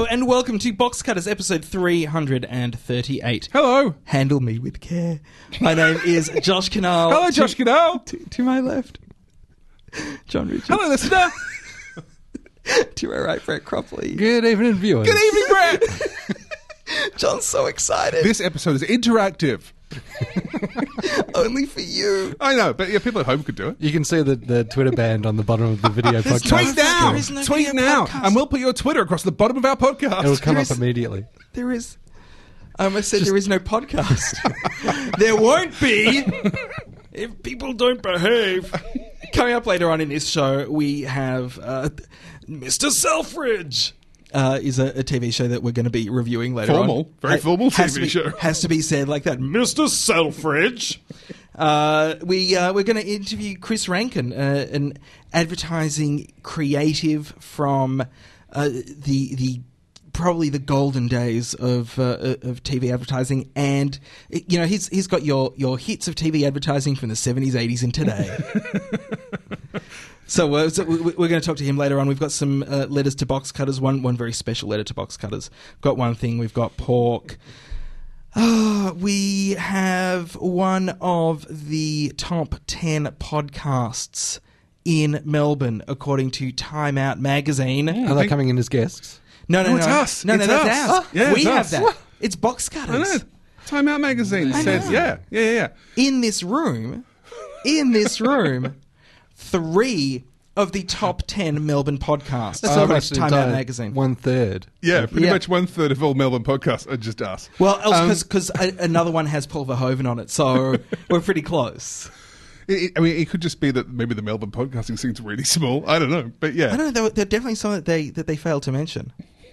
Hello and welcome to Box Cutters episode 338. Hello. Handle me with care. My name is Josh Kinal. Hello, Josh Goodall. To, to my left, John Richards. Hello, listener. To my right, Brett Cropley. Good evening, viewers. Good evening, Brett. John's so excited. this episode is interactive. Only for you. I know, but yeah, people at home could do it. You can see the, the Twitter band on the bottom of the video There's podcast. Tweet now. There is no Tweet video now. podcast. And we'll put your Twitter across the bottom of our podcast. It'll come There up is- immediately. There is. I almost said there is no podcast. there won't be if people don't behave. Coming up later on in this show, we have uh, Mr. Selfridge. Uh, is a, a TV show that we're going to be reviewing later Formal. on. Very formal TV be- show. Has to be said like that, Mr. Selfridge. Uh, we uh, we're going to interview Chris Rankin, uh, an advertising creative from uh, the the probably the golden days of uh, of TV advertising, and you know he's he's got your your hits of TV advertising from the seventies, eighties, and today. So, uh, so we- we're going to talk to him later on. We've got some uh, letters to box cutters. One one very special letter to box cutters. Got one thing. We've got pork. Ah, we have one of the top 10 podcasts in Melbourne, according to Time Out magazine. Are they coming in as guests? No, no, No, no. it's us. No, no, It's that's us. ours. Ah, yeah, we it's have us. that. It's box I know. cutters. Time Out Magazine I says, know. yeah, yeah, yeah, yeah. In this room, in this room, three of the top 10 Melbourne podcasts, That's according almost Time Out magazine. One third. Yeah, pretty Yeah. much one third of all Melbourne podcasts are just us. Well, Um, because another one has Paul Verhoeven on it, so we're pretty close. It, it- I mean, it could just be that maybe the Melbourne podcasting scene's really small. I don't know, but yeah. I don't know. There, were- there are definitely some that they that they failed to mention.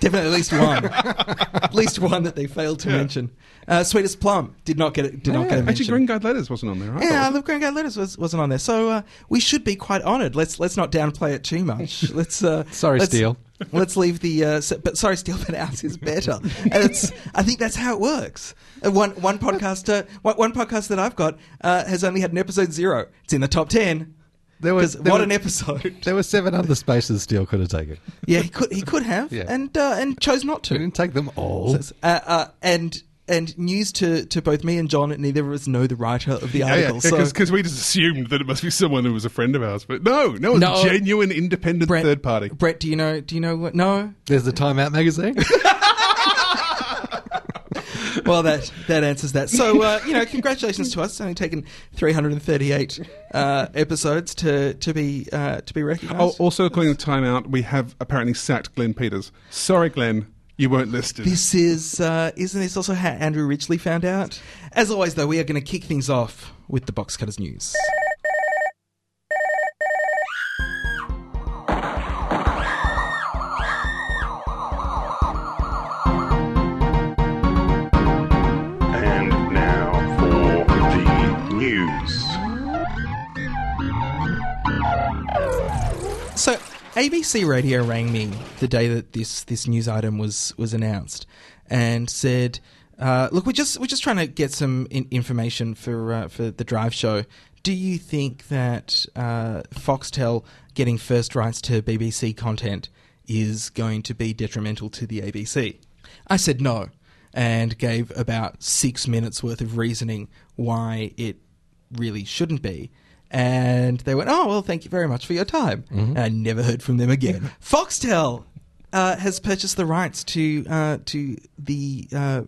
definitely at least one. at least one that they failed to mention. Uh, Sweetest Plum did not get it. Did not get a Actually. Green Guide Letters wasn't on there. I yeah, thought. the Green Guide Letters was, wasn't on there, so uh, we should be quite honoured. Let's let's not downplay it too much. Let's uh, Sorry, let's, Steele. Let's leave the. Uh, s- but sorry, Steele, but ours is better. and it's. I think that's how it works. Uh, one one podcaster, one, one podcast that I've got uh, has only had an episode zero. It's in the top ten. There was there what were- an episode! There were seven other spaces Steele could have taken. Yeah, he could he could have, Yeah. and uh, and chose not to. didn't take them all. So, uh, uh, and and news to, to both me and John. Neither of us know the writer of the Yeah, article. yeah, so because we just assumed that it must be someone who was a friend of ours, but no, no, it's No. a genuine independent Brett, third party. Brett, do you know? Do you know what? No. There's the Time Out magazine. Well, that that answers that. So uh, you know, congratulations to us. It's only taken 338 uh, episodes to to be uh, to be Oh, recognised. also, according to Time Out, we have apparently sacked Glenn Peters. Sorry, Glenn, you weren't listed. This is uh, isn't this also how Andrew Ridgely found out? As always, though, we are going to kick things off with the Box Cutters news. ABC Radio rang me the day that this this news item was was announced, and said, uh, "Look, we're just we're just trying to get some in- information for uh, for the drive show. Do you think that uh, Foxtel getting first rights to BBC content is going to be detrimental to the ABC?" I said no, and gave about six minutes worth of reasoning why it really shouldn't be. And they went, oh, well, thank you very much for your time. And I never heard from them again. Foxtel uh, has purchased the rights to, uh, to the uh,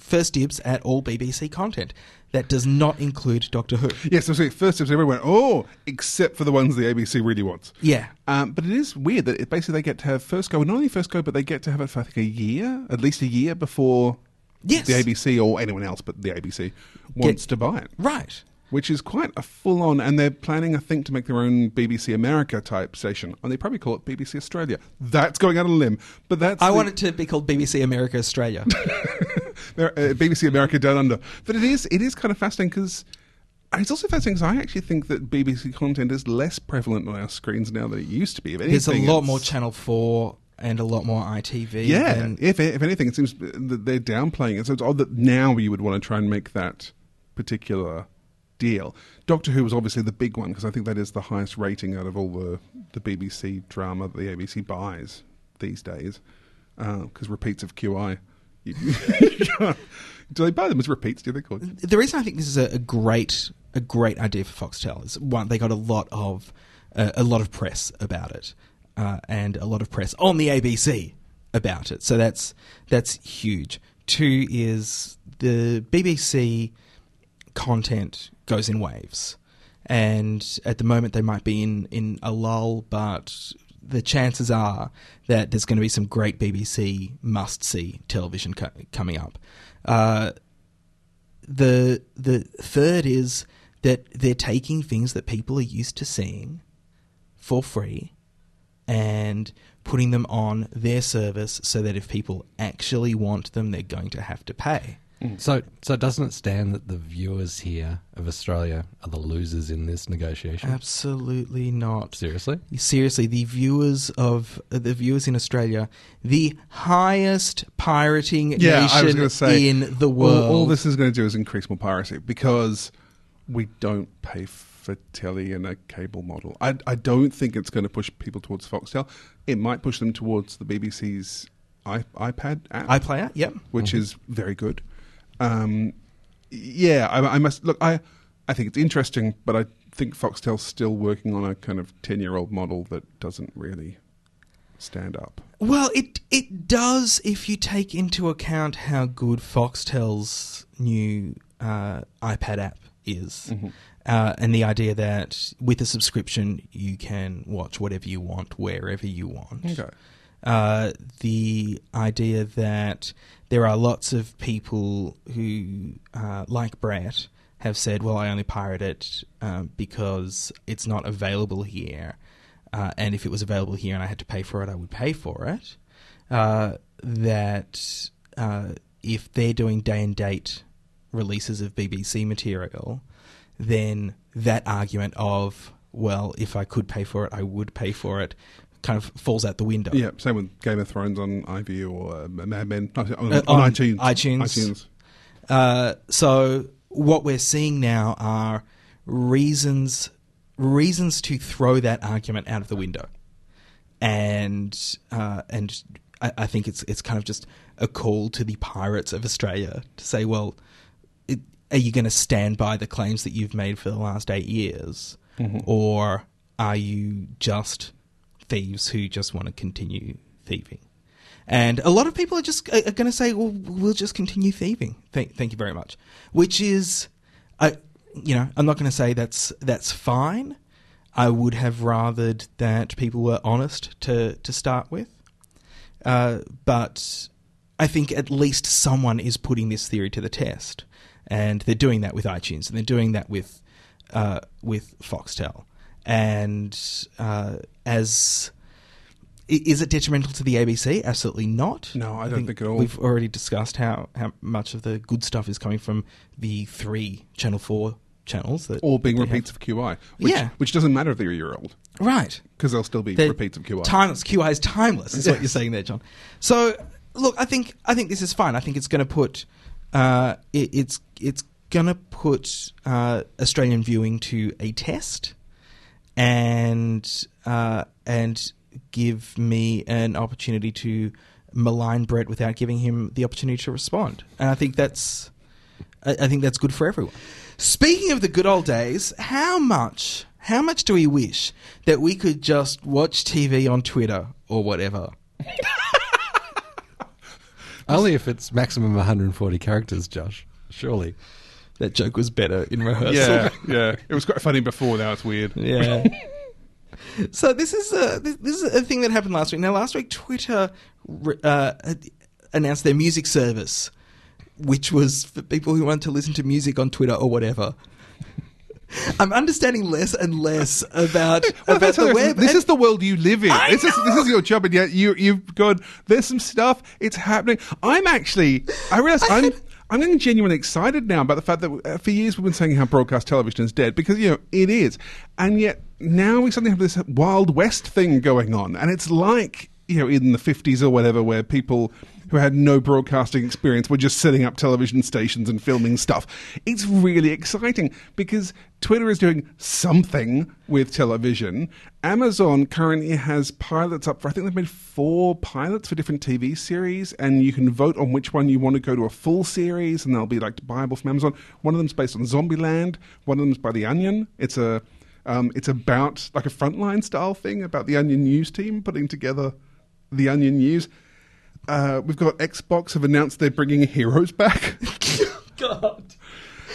first dibs at all BBC content. That does not include Doctor Who. yes, so see, first tips everyone went, oh, except for the ones the ABC really wants. Yeah. Um, but it is weird that it, basically they get to have first go, well, not only first go, but they get to have it for I think a year, at least a year before Yes. the ABC or anyone else but the ABC wants to buy it. Right. Which is quite a full on, and they're planning, I think, to make their own BBC America type station. And they probably call it BBC Australia. That's going out on a limb, but that's I the- want it to be called BBC America Australia. Uh, BBC America Down Under. But it is it is kind of fascinating because it's also fascinating because I actually think that BBC content is less prevalent on our screens now than it used to be. If There's a lot it's- more Channel 4 and a lot more ITV. Yeah, than- if if anything, it seems that they're downplaying it. So it's odd that now you would want to try and make that particular deal. Doctor Who was obviously the big one because I think that is the highest rating out of all the the BBC drama that the ABC buys these days because repeats of QI. do they buy them as repeats? Do they call it? the reason I think this is a, a great a great idea for Foxtel is one they got a lot of uh, a lot of press about it uh, and a lot of press on the ABC about it. So that's that's huge. Two is the BBC content goes in waves, and at the moment they might be in in a lull, but the chances are that there's going to be some great BBC must see television co- coming up. Uh, the the third is that they're taking things that people are used to seeing for free and putting them on their service so that if people actually want them they're going to have to pay. So, so doesn't it stand that the viewers here of Australia are the losers in this negotiation? Absolutely not. Seriously? Seriously, the viewers of uh, the viewers in Australia, the highest pirating Yeah, I was nation going to say in the all- world. All, this is going to do is increase more piracy because we don't pay for telly in a cable model. I, I don't think it's going to push people towards Foxtel. It might push them towards the BBC's I, iPad app, iPlayer, yep. which is very good. Um, yeah, I, I must look. I I think it's interesting, but I think Foxtel's still working on a kind of ten-year-old model that doesn't really stand up. Well, it it does if you take into account how good Foxtel's new uh, iPad app is, Mm-hmm. uh, and the idea that with a subscription you can watch whatever you want wherever you want. Okay. Uh, the idea that there are lots of people who, uh, like Brett, have said, "Well, I only pirate it um, because it's not available here, uh, and if it was available here and I had to pay for it, I would pay for it." Uh, that if they're doing day and date releases of BBC material, then that argument of well, if I could pay for it, I would pay for it, kind of falls out the window. Yeah, same with Game of Thrones on iView or uh, Mad Men on, on, Uh, on iTunes. iTunes. iTunes. Uh, so what we're seeing now are reasons reasons to throw that argument out of the window, and uh, and I, I think it's it's kind of just a call to the pirates of Australia to say, well, it, are you going to stand by the claims that you've made for the last eight years, or are you just thieves who just want to continue thieving? And a lot of people are just are going to say, "Well, we'll just continue thieving." Thank, thank you very much. Which is, I, you know, I'm not going to say that's that's fine. I would have rathered that people were honest to to start with, uh, but I think at least someone is putting this theory to the test, and they're doing that with iTunes, and they're doing that with uh, with Foxtel, and uh, as Is it detrimental to the ABC? Absolutely not. No, I don't think at all. We've already discussed how, how much of the good stuff is coming from the three Channel 4 channels. that All being they have. repeats of QI. Which, Yeah. Which doesn't matter if they're a year old Right. because they'll still be They're repeats of QI. Timeless. QI is timeless, is what you're saying there, John. So, look, I think I think this is fine. I think it's going to put uh, it, it's it's going to put uh, Australian viewing to a test, and uh, and give me an opportunity to malign Brett without giving him the opportunity to respond. And I think that's I, I think that's good for everyone. Speaking of the good old days, how much how much do we wish that we could just watch TV on Twitter or whatever? Only if it's maximum 140 characters, Josh. Surely. That joke was better in rehearsal. Yeah, yeah. It was quite funny before. Now it's weird. Yeah. so this is a this, this is a thing that happened last week. Now, last week, Twitter uh, announced their music service, which was for people who want to listen to music on Twitter or whatever. I'm understanding less and less about Well, about the web. This is the world you live in. I This is this is your job, and yet you you've gone. There's some stuff. It's happening. I'm actually. I realize I I'm. I'm getting genuinely excited now about the fact that uh, for years we've been saying how broadcast television is dead because you know it is, and yet now we suddenly have this Wild West thing going on, and it's like you know in the 50s or whatever where people who had no broadcasting experience were just setting up television stations and filming stuff. It's really exciting because Twitter is doing something with television. Amazon currently has pilots up for, I think they've made four pilots for different TV series, and you can vote on which one you want to go to a full series, and they'll be like buyable from Amazon. One of them's based on Zombieland, one of them's by The Onion. It's a um, it's about like a frontline style thing about the Onion News team putting together the Onion News. Uh, we've got Xbox have announced they're bringing Heroes back. God.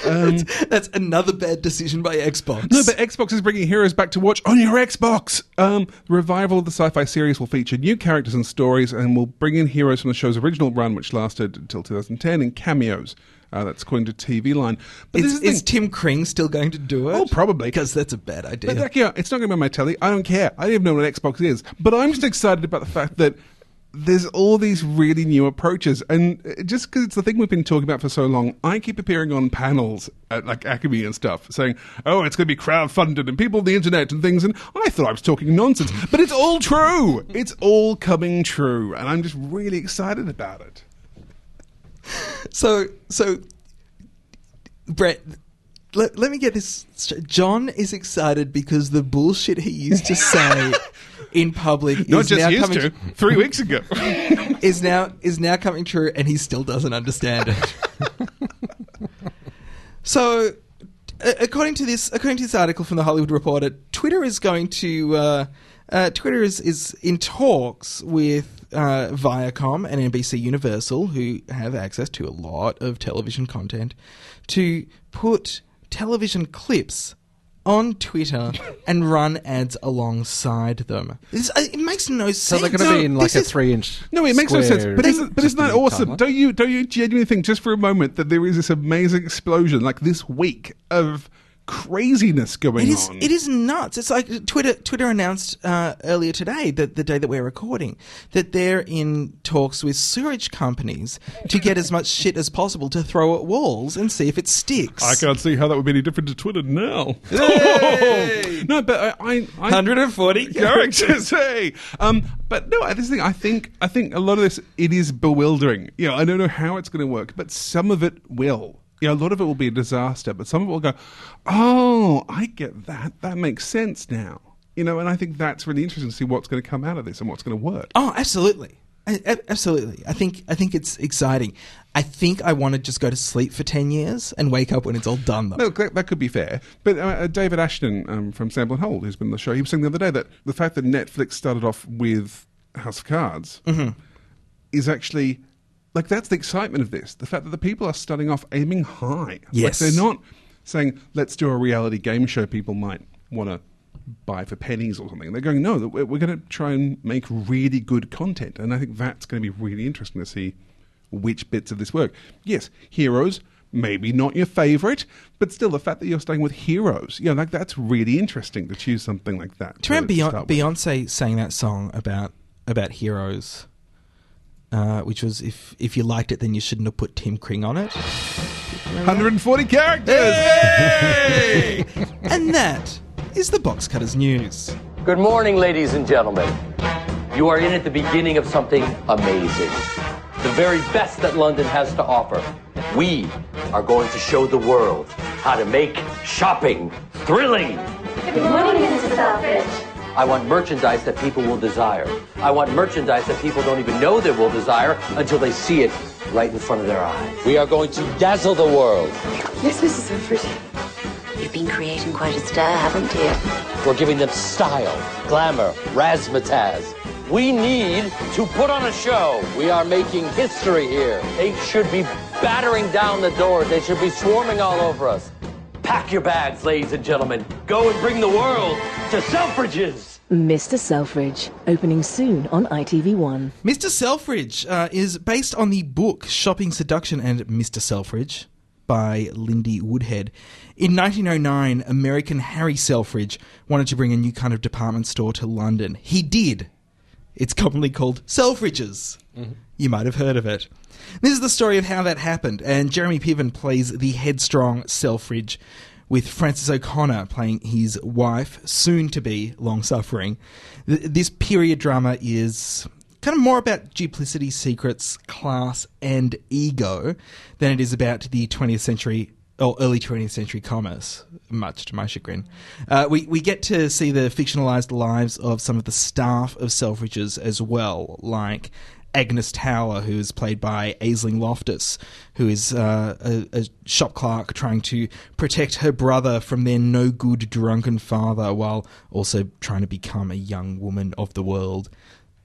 that's, that's another bad decision by Xbox. No, but Xbox is bringing Heroes back to watch on your Xbox. Um, the revival of the sci-fi series will feature new characters and stories, and will bring in heroes from the show's original run, which lasted until 2010, in cameos. Uh, that's according to TV Line. But is, is, the is thing- Tim Kring still going to do it? Oh, probably. Because that's a bad idea. But like, yeah, it's not going to be on my telly. I don't care. I don't even know what Xbox is. But I'm just excited about the fact that there's all these really new approaches, and uh, just because it's the thing we've been talking about for so long, I keep appearing on panels at like Academy and stuff, saying, "Oh, it's going to be crowdfunded and people on the internet and things," and I thought I was talking nonsense, but it's all true. It's all coming true, and I'm just really excited about it. So, so, Brett, let, let me get this straight. John is excited because the bullshit he used to say in public Not is just now used coming to. Three weeks ago. is now is now coming true, and he still doesn't understand it. so, according to this, according to this article from the Hollywood Reporter, Twitter is going to uh, uh, Twitter is is in talks with uh, Viacom and NBC Universal, who have access to a lot of television content, to put television clips on Twitter and run ads alongside them. This, uh, it makes no sense. So they're going to No, be in like a is- three-inch. No, it makes no sense. But isn't, but isn't that awesome? timeline. Don't you don't you genuinely think just for a moment that there is this amazing explosion like this week of craziness going It is. on? It is nuts. It's like Twitter. Twitter announced uh, earlier today that the day that we're recording that they're in talks with sewage companies to get as much shit as possible to throw at walls and see if it sticks. I can't see how that would be any different to Twitter now. Hey! no, but I, I, I 140 characters. hey, um, but no, this thing I think I think a lot of this it is bewildering. You know, I don't know how it's going to work, but some of it will. You know, a lot of it will be a disaster, but some of it will go, oh, I get that. That makes sense now. You know, and I think that's really interesting to see what's going to come out of this and what's going to work. Oh, absolutely. I, absolutely. I think I think it's exciting. I think I want to just go to sleep for 10 years and wake up when it's all done though. No, that, that could be fair. But uh, uh, David Ashton um, from Sample and Hold, who's been on the show, he was saying the other day that the fact that Netflix started off with House of Cards is actually like that's the excitement of this. The fact that the people are starting off aiming high. Yes. Like they're not saying, let's do a reality game show people might want to buy for pennies or something. They're going, no, we're, we're going to try and make really good content. And I think that's going to be really interesting to see which bits of this work. Yes, heroes, maybe not your favorite, but still the fact that you're starting with heroes, you know, like that's really interesting to choose something like that. Do you remember Beyonce. Beyonce that song about about heroes, uh, which was if if you liked it, then you shouldn't have put Tim Kring on it. 140 characters! and that is the Box Cutters news. Good morning, ladies and gentlemen. You are in at the beginning of something amazing. The very best that London has to offer. We are going to show the world how to make shopping thrilling. Good morning, Mrs. Selfridge. I want merchandise that people will desire. I want merchandise that people don't even know they will desire until they see it right in front of their eyes. We are going to dazzle the world. Yes, Mrs. Selfridge. You've been creating quite a stir, haven't you? We're giving them style, glamour, razzmatazz. We need to put on a show. We are making history here. They should be battering down the doors. They should be swarming all over us. Pack your bags, ladies and gentlemen. Go and bring the world to Selfridges. Mr. Selfridge, opening soon on ITV1. Mr. Selfridge uh, is based on the book Shopping Seduction and Mr. Selfridge by Lindy Woodhead. In 1909, American Harry Selfridge wanted to bring a new kind of department store to London. He did. It's commonly called Selfridges. You might have heard of it. This is the story of how that happened, and Jeremy Piven plays the headstrong Selfridge, with Frances O'Connor playing his wife, soon to be long suffering. Th- this period drama is kind of more about duplicity, secrets, class, and ego than it is about the 20th century or early 20th century commerce, much to my chagrin. Uh, we, we get to see the fictionalized lives of some of the staff of Selfridges as well, like Agnes Towler, who is played by Aisling Loftus, who is uh, a, a shop clerk trying to protect her brother from their no good drunken father while also trying to become a young woman of the world.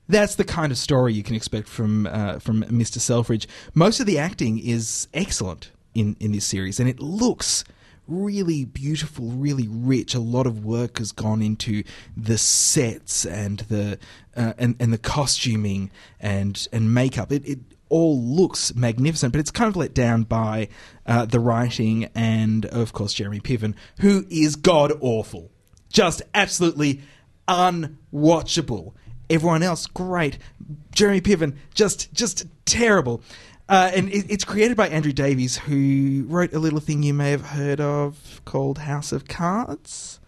That's the kind of story you can expect from uh, from Mr. Selfridge. Most of the acting is excellent in, in this series, and it looks really beautiful, really rich. A lot of work has gone into the sets and the uh, and and the costuming and and makeup. It, it all looks magnificent, but it's kind of let down by uh, the writing and of course Jeremy Piven, who is god awful, just absolutely unwatchable. Everyone else, great. Jeremy Piven, just just terrible. Uh, and it, it's created by Andrew Davies, who wrote a little thing you may have heard of called House of Cards.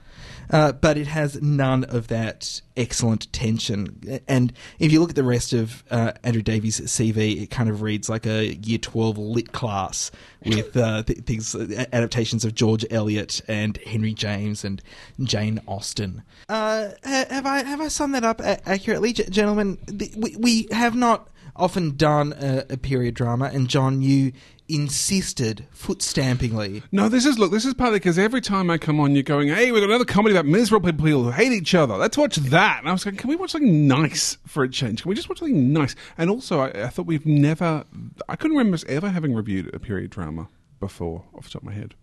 Uh, but it has none of that excellent tension. And if you look at the rest of uh, Andrew Davies' CV, it kind of reads like a Year 12 lit class with uh, th- things, adaptations of George Eliot and Henry James and Jane Austen. Uh, ha- have I have I summed that up accurately, G- gentlemen? The, we, we have not often done a, a period drama, and John, you insisted foot stampingly. No, this is look. This is partly because every time I come on, you're going, "Hey, we've got another comedy about miserable people who hate each other. Let's watch that." And I was going, "Can we watch something nice for a change? Can we just watch something nice?" And also, I, I thought we've never. I couldn't remember us ever having reviewed a period drama before, off the top of my head.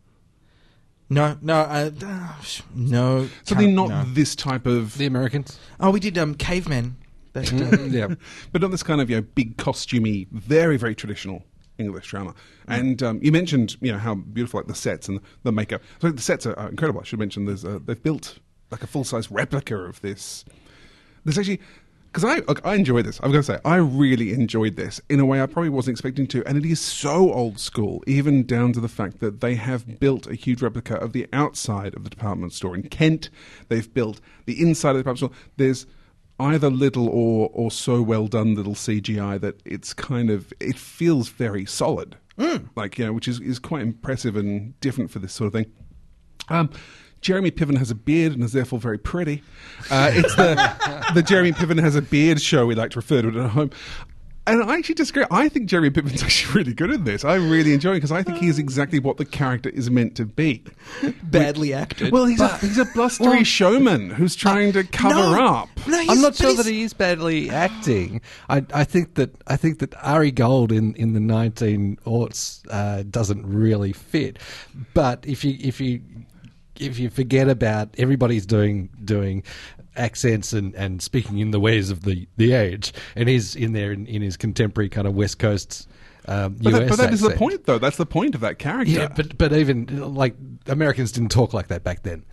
No, no, uh, no. Something can't- not no. this type of. The Americans. Oh, we did um, Cavemen. But, Mm-hmm. yeah. but not this kind of you know big costumey, very very traditional English drama. And um, you mentioned you know how beautiful like the sets and the makeup. So the sets are, are incredible. I should mention there's a, they've built like a full size replica of this. There's actually. Because I, look, I enjoyed this. I've got to say, I really enjoyed this in a way I probably wasn't expecting to. And it is so old school, even down to the fact that they have built a huge replica of the outside of the department store in Kent. They've built the inside of the department store. There's either little or or so well done little CGI that it's kind of it feels very solid, like you know, which is is quite impressive and different for this sort of thing. Um, Jeremy Piven has a beard and is therefore very pretty. Uh, it's the the Jeremy Piven has a beard show we like to refer to it at home. And I actually disagree. I think Jeremy Piven's actually really good in this. I really enjoy it because I think he is exactly what the character is meant to be. badly acted. Well, he's a he's a blustery Well- showman who's trying to cover no, up. No, he's, I'm not sure he's- that he is badly acting. I, I think that I think that Ari Gold in, in the 19 aughts uh, doesn't really fit. But if you if you if you forget about everybody's doing doing accents and, and speaking in the ways of the, the age, and he's in there in, in his contemporary kind of West Coast um, But, US that, but that is the point, though. That's the point of that character. Yeah, but but even like Americans didn't talk like that back then.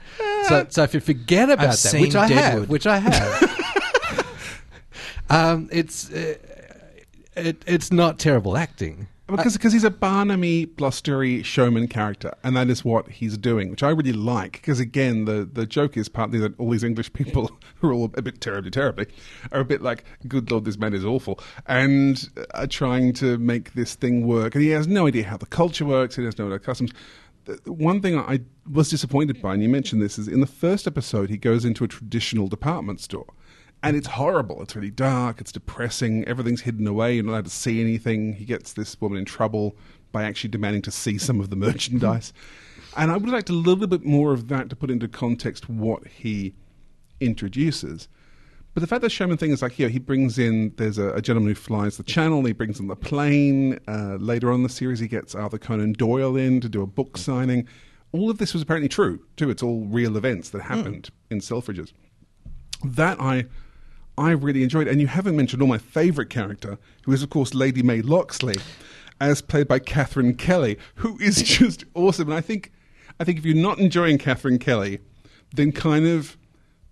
So so if you forget about that, seen which I Deadwood. have, which I have, um, it's uh, it, it's not terrible acting. Because because he's a Barnamy, blustery showman character, and that is what he's doing, which I really like. Because again, the the joke is partly that all these English people who are all a bit terribly, terribly, are a bit like, "Good Lord, this man is awful," and uh, are trying to make this thing work. And he has no idea how the culture works. He has no idea customs. One thing I was disappointed by, and you mentioned this, is in the first episode he goes into a traditional department store. And it's horrible. It's really dark. It's depressing. Everything's hidden away. You're not allowed to see anything. He gets this woman in trouble by actually demanding to see some of the merchandise. and I would like a little bit more of that to put into context what he introduces. But the fact that showman thing is like, yeah, he brings in, there's a, a gentleman who flies the channel, he brings in the plane. Uh, later on in the series, he gets Arthur Conan Doyle in to do a book signing. All of this was apparently true, too. It's all real events that happened in Selfridges that I I really enjoyed. And you haven't mentioned all my favourite character, who is of course Lady Mae Loxley, as played by Katherine Kelly, who is just awesome. And I think I think if you're not enjoying Katherine Kelly, then kind of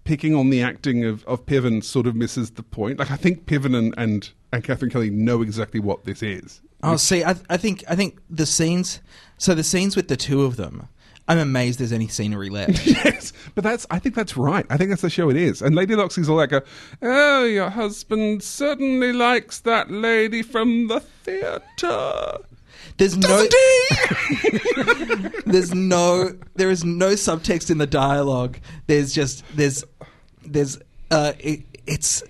picking on the acting of, of Piven sort of misses the point. Like I think Piven and, and, and Katherine Kelly know exactly what this is. Oh, see, I, I think I think the scenes. So the scenes with the two of them I'm amazed there's any scenery left. yes, but that's I think that's right. I think that's the show it is. And Lady Loxley's all like, a, "Oh, your husband certainly likes that lady from the theatre." There's no, there's no, there is no subtext in the dialogue. There's just there's there's uh, it, it's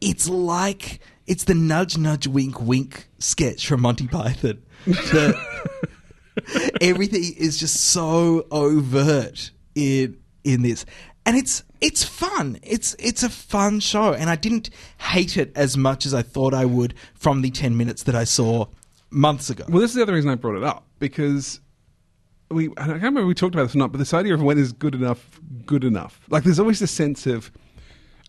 it's like it's the nudge nudge wink wink sketch from Monty Python. The, everything is just so overt in in this, and it's it's fun. It's it's a fun show, and I didn't hate it as much as I thought I would from the ten minutes that I saw months ago. Well, this is the other reason I brought it up because we I can't remember we talked about this or not, but this idea of when is good enough good enough. Like there's always this sense of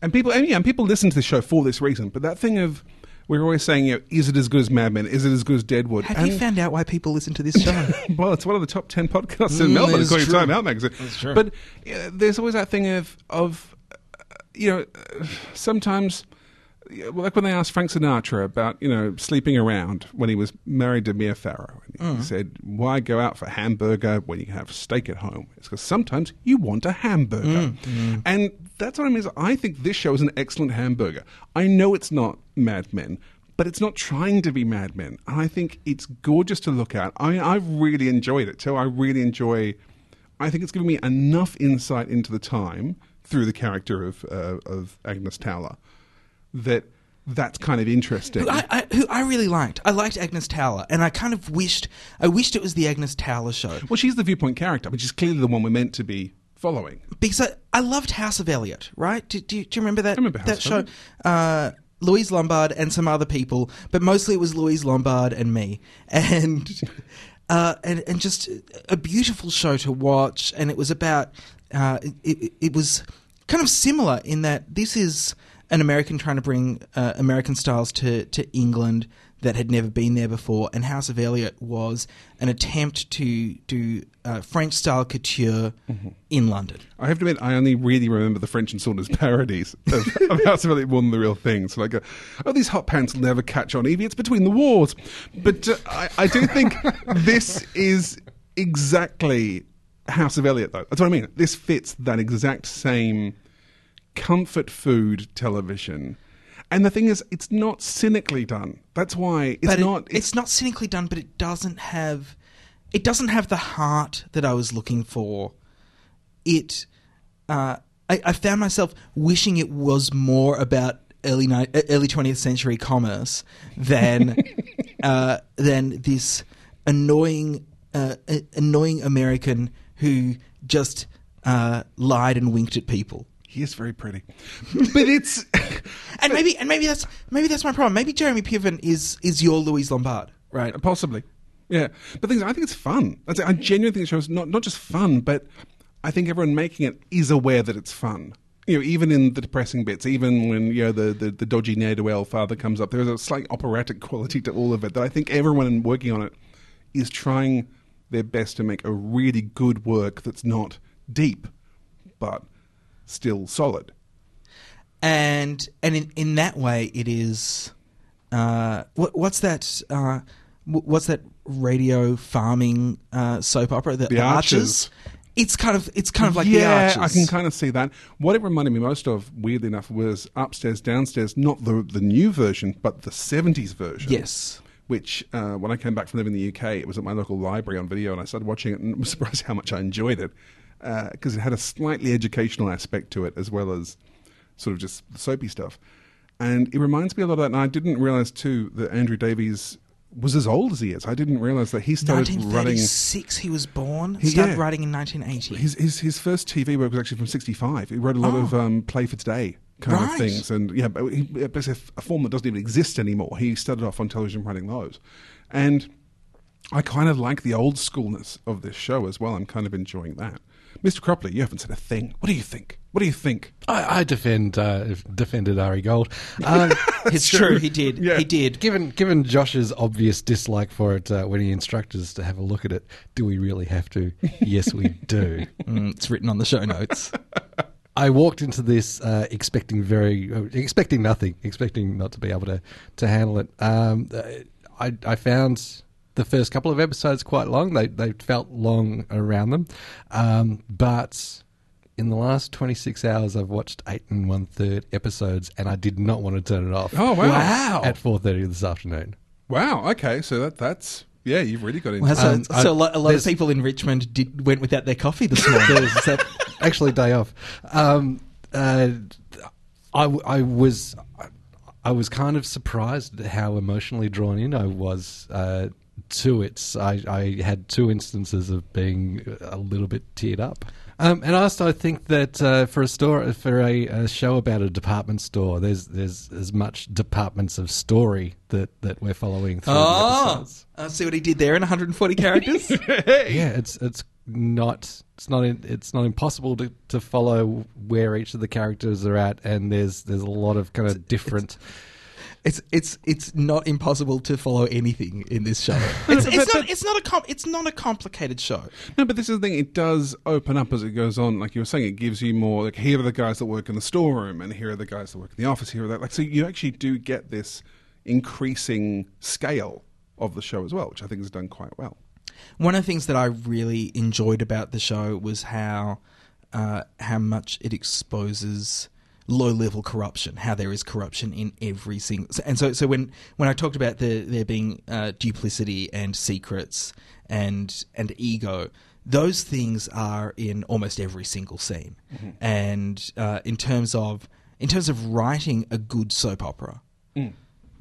and people and, yeah, and people listen to the show for this reason, but that thing of we're always saying, you know, is it as good as Mad Men? Is it as good as Deadwood? Have And- you found out why people listen to this show? well, it's one of the top ten podcasts in Mm, Melbourne, according to. Time Out magazine. That's true. But uh, there's always that thing of of uh, you know uh, sometimes. Like when they asked Frank Sinatra about, you know, sleeping around when he was married to Mia Farrow, and he said, "Why go out for hamburger when you can have steak at home?" It's because sometimes you want a hamburger, and that's what I mean. Is I think this show is an excellent hamburger. I know it's not Mad Men, but it's not trying to be Mad Men. And I think it's gorgeous to look at. I I've really enjoyed it too. I really enjoy. I think it's given me enough insight into the time through the character of uh, of Agnes Towler that that's kind of interesting. who I, I, who I really liked. I liked Agnes Towler, and I kind of wished I wished it was the Agnes Towler show well, she's the viewpoint character, which is clearly the one we're meant to be following. because I, I loved House of Eliott. Right? Do, do, you- do you remember that I remember that show? Uh, Louise Lombard and some other people, but mostly it was Louise Lombard and me, and uh, and and just a beautiful show to watch. And it was about uh, it, it, was kind of similar in that this is an American trying to bring uh, American styles to to England that had never been there before, and House of Eliott was an attempt to do uh, French style couture Mm-hmm. in London. I have to admit, I only really remember the French and Saunders parodies of, of House of Eliott more than the real thing. So, like, uh, oh, these hot pants will never catch on, Evie. It's between the wars. But uh, I, I do think this is exactly House of Elliot, though. That's what I mean. This fits that exact same comfort food television. And the thing is, it's not cynically done. That's why it's but it- not. it's not cynically done, but it doesn't have it doesn't have the heart that I was looking for. It uh, I, I found myself wishing it was more about early ni- early twentieth century commerce than uh, than this annoying uh, annoying American who just uh, lied and winked at people. He is very pretty, but it's. And maybe and maybe that's maybe that's my problem. Maybe Jeremy Piven is is your Louise Lombard, right? Possibly. Yeah. But things I think it's fun. I genuinely think the show's not, not just fun, but I think everyone making it is aware that it's fun. You know, even in the depressing bits, even when, you know, the, the, the dodgy ne'er-do-well father comes up, there's a slight operatic quality to all of it that I think everyone working on it is trying their best to make a really good work that's not deep, but still solid. and and in, in that way it is uh, what, what's that uh, what's that radio farming uh, soap opera the, The Archers. it's kind of it's kind of like yeah, the I can kind of see that. What it reminded me most of, weirdly enough, was Upstairs, Downstairs, not the the new version, but the 70s version. yes Which, uh, when I came back from living in the UK, it was at my local library on video, and I started watching it and was surprised how much I enjoyed it. Because it had a slightly educational aspect to it, as well as sort of just soapy stuff. And it reminds me a lot of that. And I didn't realize, too, that Andrew Davies was as old as he is. I didn't realize that he started running. 1936 he was born He- started yeah. writing in 1980 His, his his first TV work was actually from '65. He wrote a lot of um, play for today kind Oh. Right. of things, and yeah, but he, basically a form that doesn't even exist anymore. He started off on television writing those, and I kind of like the old schoolness of this show as well. I'm kind of enjoying that. Mr. Cropley, you haven't said a thing. What do you think? What do you think? I, I defend uh, defended Ari Gold. Um, it's true he did Yeah. he did given given Josh's obvious dislike for it uh, when he instructed us to have a look at it, do we really have to? yes, we do. Mm, it's written on the show notes I walked into this uh, expecting very, uh, expecting nothing, expecting not to be able to to handle it. Um, uh, I I found the first couple of episodes quite long. They they felt long around them, um, but in the last 26 hours, I've watched eight and one third episodes, and I did not want to turn it off. Oh, wow. At 4:30 this afternoon. Wow. Okay. So that that's yeah. You've really got into. Well, so, Um, so I- a lot, a lot of people in Richmond did, went without their coffee this morning. That- actually day off. Um, uh, I, I was I was kind of surprised at how emotionally drawn in I was uh, to it. I, I had two instances of being a little bit teared up. Um, and also, I think that uh, for a store, for a, a show about a department store, there's there's as much departments of story that, that we're following through oh, episodes. I see what he did there in 140 characters. Yeah, it's it's not it's not it's not impossible to, to follow where each of the characters are at, and there's there's a lot of kind of different. It's it's it's it's not impossible to follow anything in this show. It's, it's but- not it's not a com- it's not a complicated show. No, but this is the thing. It does open up as it goes on. Like you were saying, it gives you more. Like here are the guys that work in the storeroom, and here are the guys that work in the office. Here are that. Like so, you actually do get this increasing scale of the show as well, which I think is done quite well. One of the things that I really enjoyed about the show was how uh, how much it exposes low level corruption, how there is corruption in every single. And so, so when when I talked about the, there being uh, duplicity and secrets and and ego, those things are in almost every single scene. And uh, in terms of in terms of writing a good soap opera,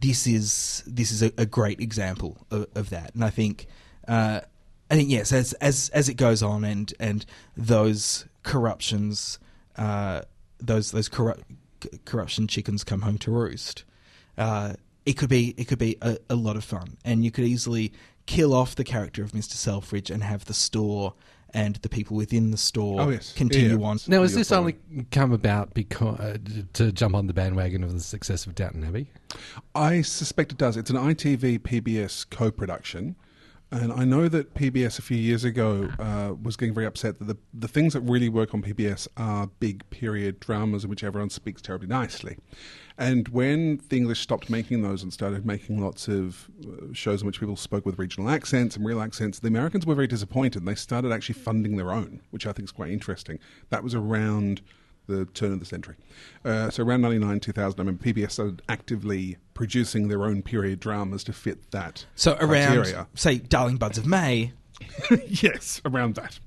this is this is a, a great example of, of that, and I think uh, I think yes, as as as it goes on, and and those corruptions, uh, those those corrupt corruption chickens come home to roost. Uh, it could be it could be a, a lot of fun, and you could easily kill off the character of Mister Selfridge and have the store and the people within the store Oh, yes. continue Yeah. on. Now, has this following. only come about because uh, to jump on the bandwagon of the success of Downton Abbey? I suspect it does. It's an ITV PBS co-production, and I know that PBS a few years ago uh, was getting very upset that the the things that really work on PBS are big period dramas in which everyone speaks terribly nicely. And when the English stopped making those and started making lots of uh, shows in which people spoke with regional accents and real accents, the Americans were very disappointed. They started actually funding their own, which I think is quite interesting. That was around the turn of the century. Uh, so around 99, 2000, I remember PBS started actively producing their own period dramas to fit that So around, criteria. say, Darling Buds of May, yes, around that.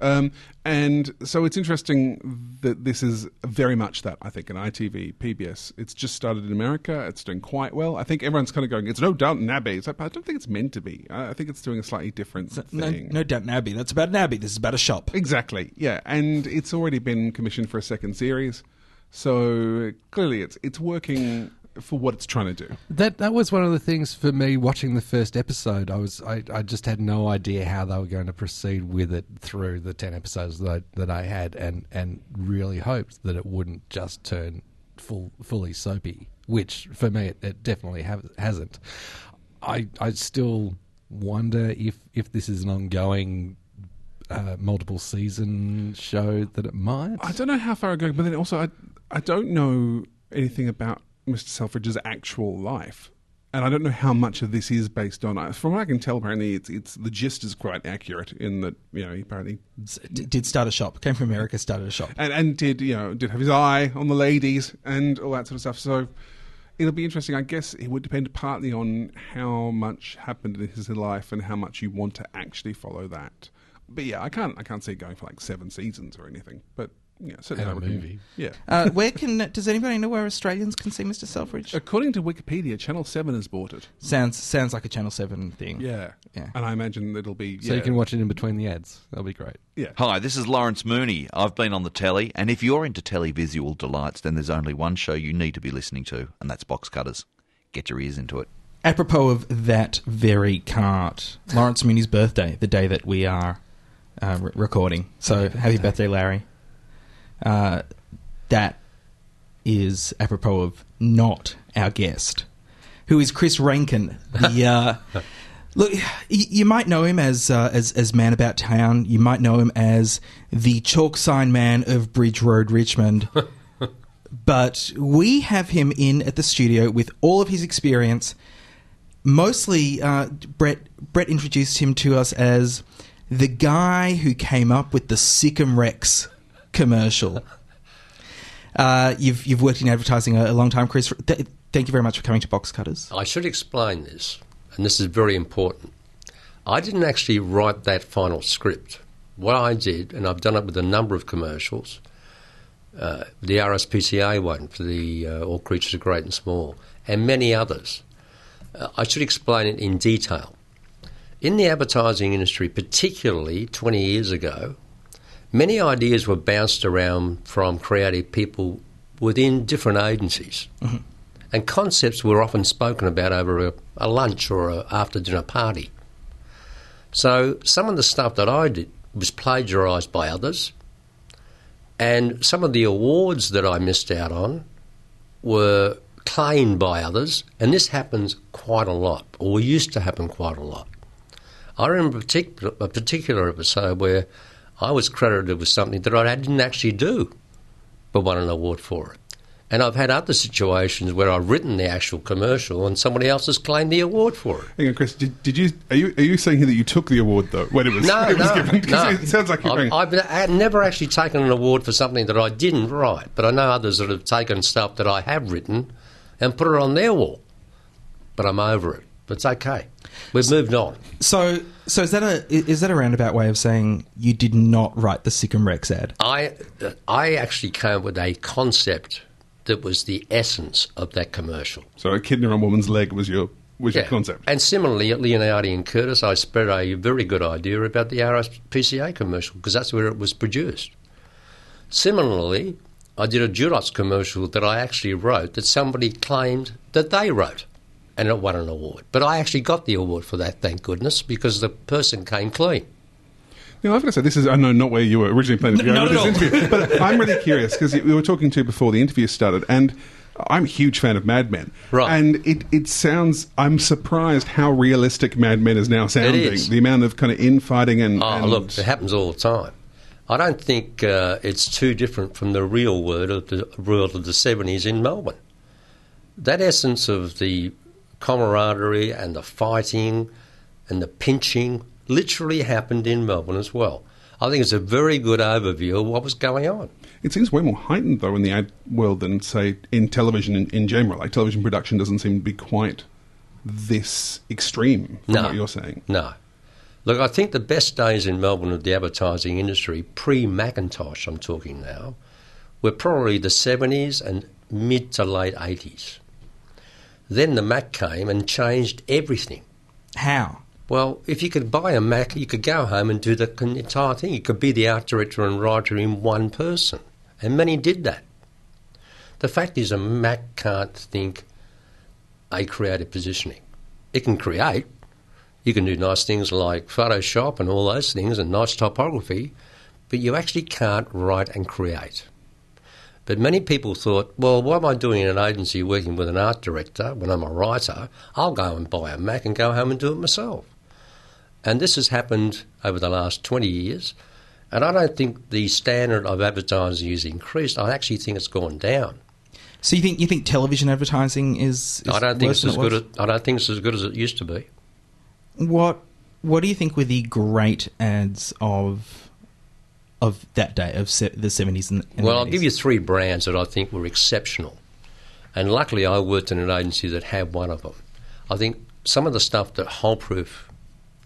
Um, and so it's interesting that this is very much that, I think, in ITV, PBS. It's just started in America. It's doing quite well. I think everyone's kind of going, it's no Downton Abbey. It's like, I don't think it's meant to be. I think it's doing a slightly different no, thing. no Downton Abbey. That's about an abbey. This is about a shop. Exactly, yeah. And it's already been commissioned for a second series. So clearly it's it's working for what it's trying to do. That that was one of the things for me watching the first episode. I was I, I just had no idea how they were going to proceed with it through the ten episodes that I, that I had, and and really hoped that it wouldn't just turn full fully soapy, which for me it, it definitely have, hasn't. I I still wonder if if this is an ongoing. Uh, multiple season show that it might. I don't know how far I go, but then also I I don't know anything about Mr. Selfridge's actual life. And I don't know how much of this is based on. Uh, from what I can tell, apparently it's it's the gist is quite accurate in that you know he apparently D- did start a shop. Came from America, started a shop. and and did you know did have his eye on the ladies and all that sort of stuff. So it'll be interesting. I guess it would depend partly on how much happened in his life and how much you want to actually follow that. But yeah, I can't I can't see it going for like seven seasons or anything. But yeah, certainly And a I would- movie. Yeah. Uh, where can does anybody know where Australians can see Mr. Selfridge? According to Wikipedia, Channel Seven has bought it. Sounds sounds like a Channel Seven thing. Yeah, Yeah. And I imagine it'll be So yeah. you can watch it in between the ads. That'll be great. Yeah. Hi, this is Lawrence Mooney. I've been on the telly, and if you're into televisual delights, then there's only one show you need to be listening to, and that's Box Cutters. Get your ears into it. Apropos of that very cart, Lawrence Mooney's birthday, the day that we are uh, re- recording. So happy birthday, Larry. Uh, that is apropos of not our guest, who is Chris Rankin. The uh, look, you might know him as uh, as as Man About Town. You might know him as the chalk sign man of Bridge Road, Richmond. but we have him in at the studio with all of his experience mostly uh, Brett Brett introduced him to us as the guy who came up with the Sikkim Rex commercial. Uh, you've you've worked in advertising a, a long time, Chris. Th- thank you very much for coming to Box Cutters. I should explain this, and this is very important. I didn't actually write that final script. What I did, and I've done it with a number of commercials, uh, the RSPCA one for the uh, All Creatures Great and Small, and many others. Uh, I should explain it in detail. In the advertising industry, particularly 20 years ago, many ideas were bounced around from creative people within different agencies. Mm-hmm. And concepts were often spoken about over a, a lunch or a after dinner party. So some of the stuff that I did was plagiarised by others, and some of the awards that I missed out on were claimed by others, and this happens quite a lot, or used to happen quite a lot. I remember a particular episode where I was credited with something that I didn't actually do, but won an award for it. And I've had other situations where I've written the actual commercial and somebody else has claimed the award for it. Hang on, Chris. Did, did you are you are you saying here that you took the award though when it was, No, it was no, no. It sounds like you're I've, I've never actually taken an award for something that I didn't write, but I know others that have taken stuff that I have written and put it on their wall. But I'm over it. But it's okay. We've moved on. So, so is that a is that a roundabout way of saying you did not write the Sikkim Rex ad? I I actually came up with a concept that was the essence of that commercial. So a kidney on a woman's leg was your was your concept. And similarly, at Leonardi and Curtis, I spread a very good idea about the RSPCA commercial because that's where it was produced. Similarly, I did a Durox commercial that I actually wrote that somebody claimed that they wrote, and it won an award. But I actually got the award for that, thank goodness, because the person came clean. I've got to say, this is, I know, not where you were originally planning to go No, with not this interview, but I'm really curious because we were talking to you before the interview started, and I'm a huge fan of Mad Men. Right. And it, it sounds, I'm surprised how realistic Mad Men is now sounding. is. The amount of kind of infighting and. Oh, and look, it happens all the time. I don't think uh, it's too different from the real world of the world of the 70s in Melbourne. That essence of the camaraderie and the fighting and the pinching literally happened in Melbourne as well. I think it's a very good overview of what was going on. It seems way more heightened, though, in the ad world than, say, in television in, in general. Like, television production doesn't seem to be quite this extreme from No. what you're saying. No. Look, I think the best days in Melbourne of the advertising industry, pre Macintosh, I'm talking now, were probably the 70s and mid to late 80s. Then the Mac came and changed everything. How? Well, if you could buy a Mac, you could go home and do the entire thing. You could be the art director and writer in one person. And many did that. The fact is, a Mac can't think a creative positioning. It can create. You can do nice things like Photoshop and all those things and nice typography, but you actually can't write and create. But many people thought, well, what am I doing in an agency working with an art director when I'm a writer? I'll go and buy a Mac and go home and do it myself. And this has happened over the last 20 years. And I don't think the standard of advertising has increased. I actually think it's gone down. So you think you think television advertising is? is I don't think it's as it good. As, I don't think it's as good as it used to be. What What do you think were the great ads of of that day of se- the seventies and, and Well, I'll give you three brands that I think were exceptional. And luckily, I worked in an agency that had one of them. I think some of the stuff that Holeproof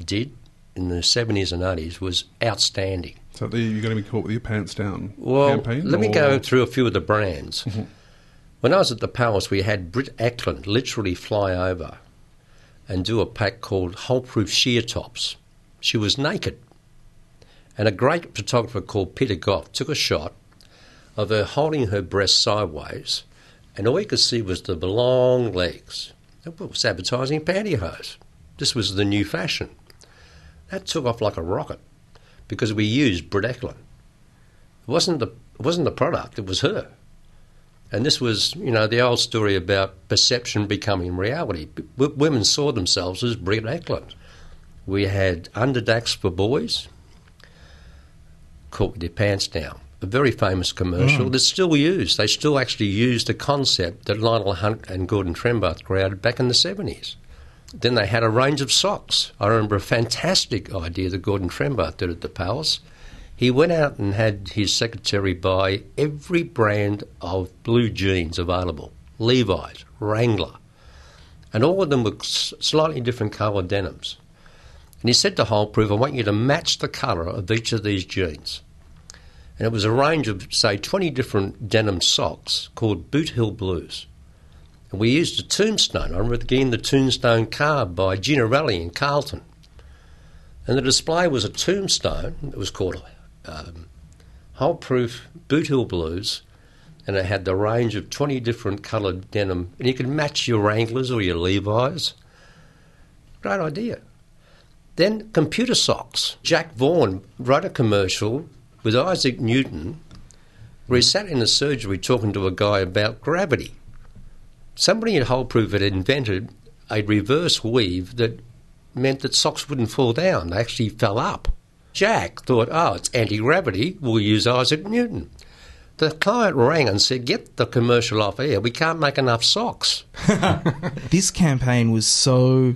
did in the 70s and 80s was outstanding. So the, you're going to be caught with your pants down Well, campaign? let me go through a few of the brands. Mm-hmm. When I was at the Palace, we had Britt Ekland literally fly over and do a pack called Holeproof Sheer Tops. She was naked. And a great photographer called Peter Goff took a shot of her holding her breast sideways, and all you could see was the long legs. It was advertising pantyhose. This was the new fashion. That took off like a rocket because we used Britt Ekland. It wasn't the it wasn't the product; it was her. And this was, you know, the old story about perception becoming reality. Women saw themselves as Britt Ekland. We had underdacks for boys, caught with their pants down. A very famous commercial Mm. that's still used. They still actually use the concept that Lionel Hunt and Gordon Trembath created back in the 70s. Then they had a range of socks. I remember a fantastic idea that Gordon Trembath did at the Palace. He went out and had his secretary buy every brand of blue jeans available Levi's, Wrangler, and all of them were slightly different coloured denims. And he said to Holeproof, I want you to match the colour of each of these jeans. And it was a range of, say, 20 different denim socks called Boot Hill Blues. And we used a tombstone. I remember getting the tombstone carved by Ginarelli in Carlton. And the display was a tombstone. It was called um, Holeproof Boot Hill Blues. And it had the range of 20 different coloured denim. And you could match your Wranglers or your Levi's. Great idea. Then computer socks. Jack Vaughan wrote a commercial with Isaac Newton where he sat in a surgery talking to a guy about gravity. Somebody at Holeproof had invented a reverse weave that meant that socks wouldn't fall down, they actually fell up. Jack thought, oh, it's anti gravity, we'll use Isaac Newton. The client rang and said, get the commercial off air, we can't make enough socks. this campaign was so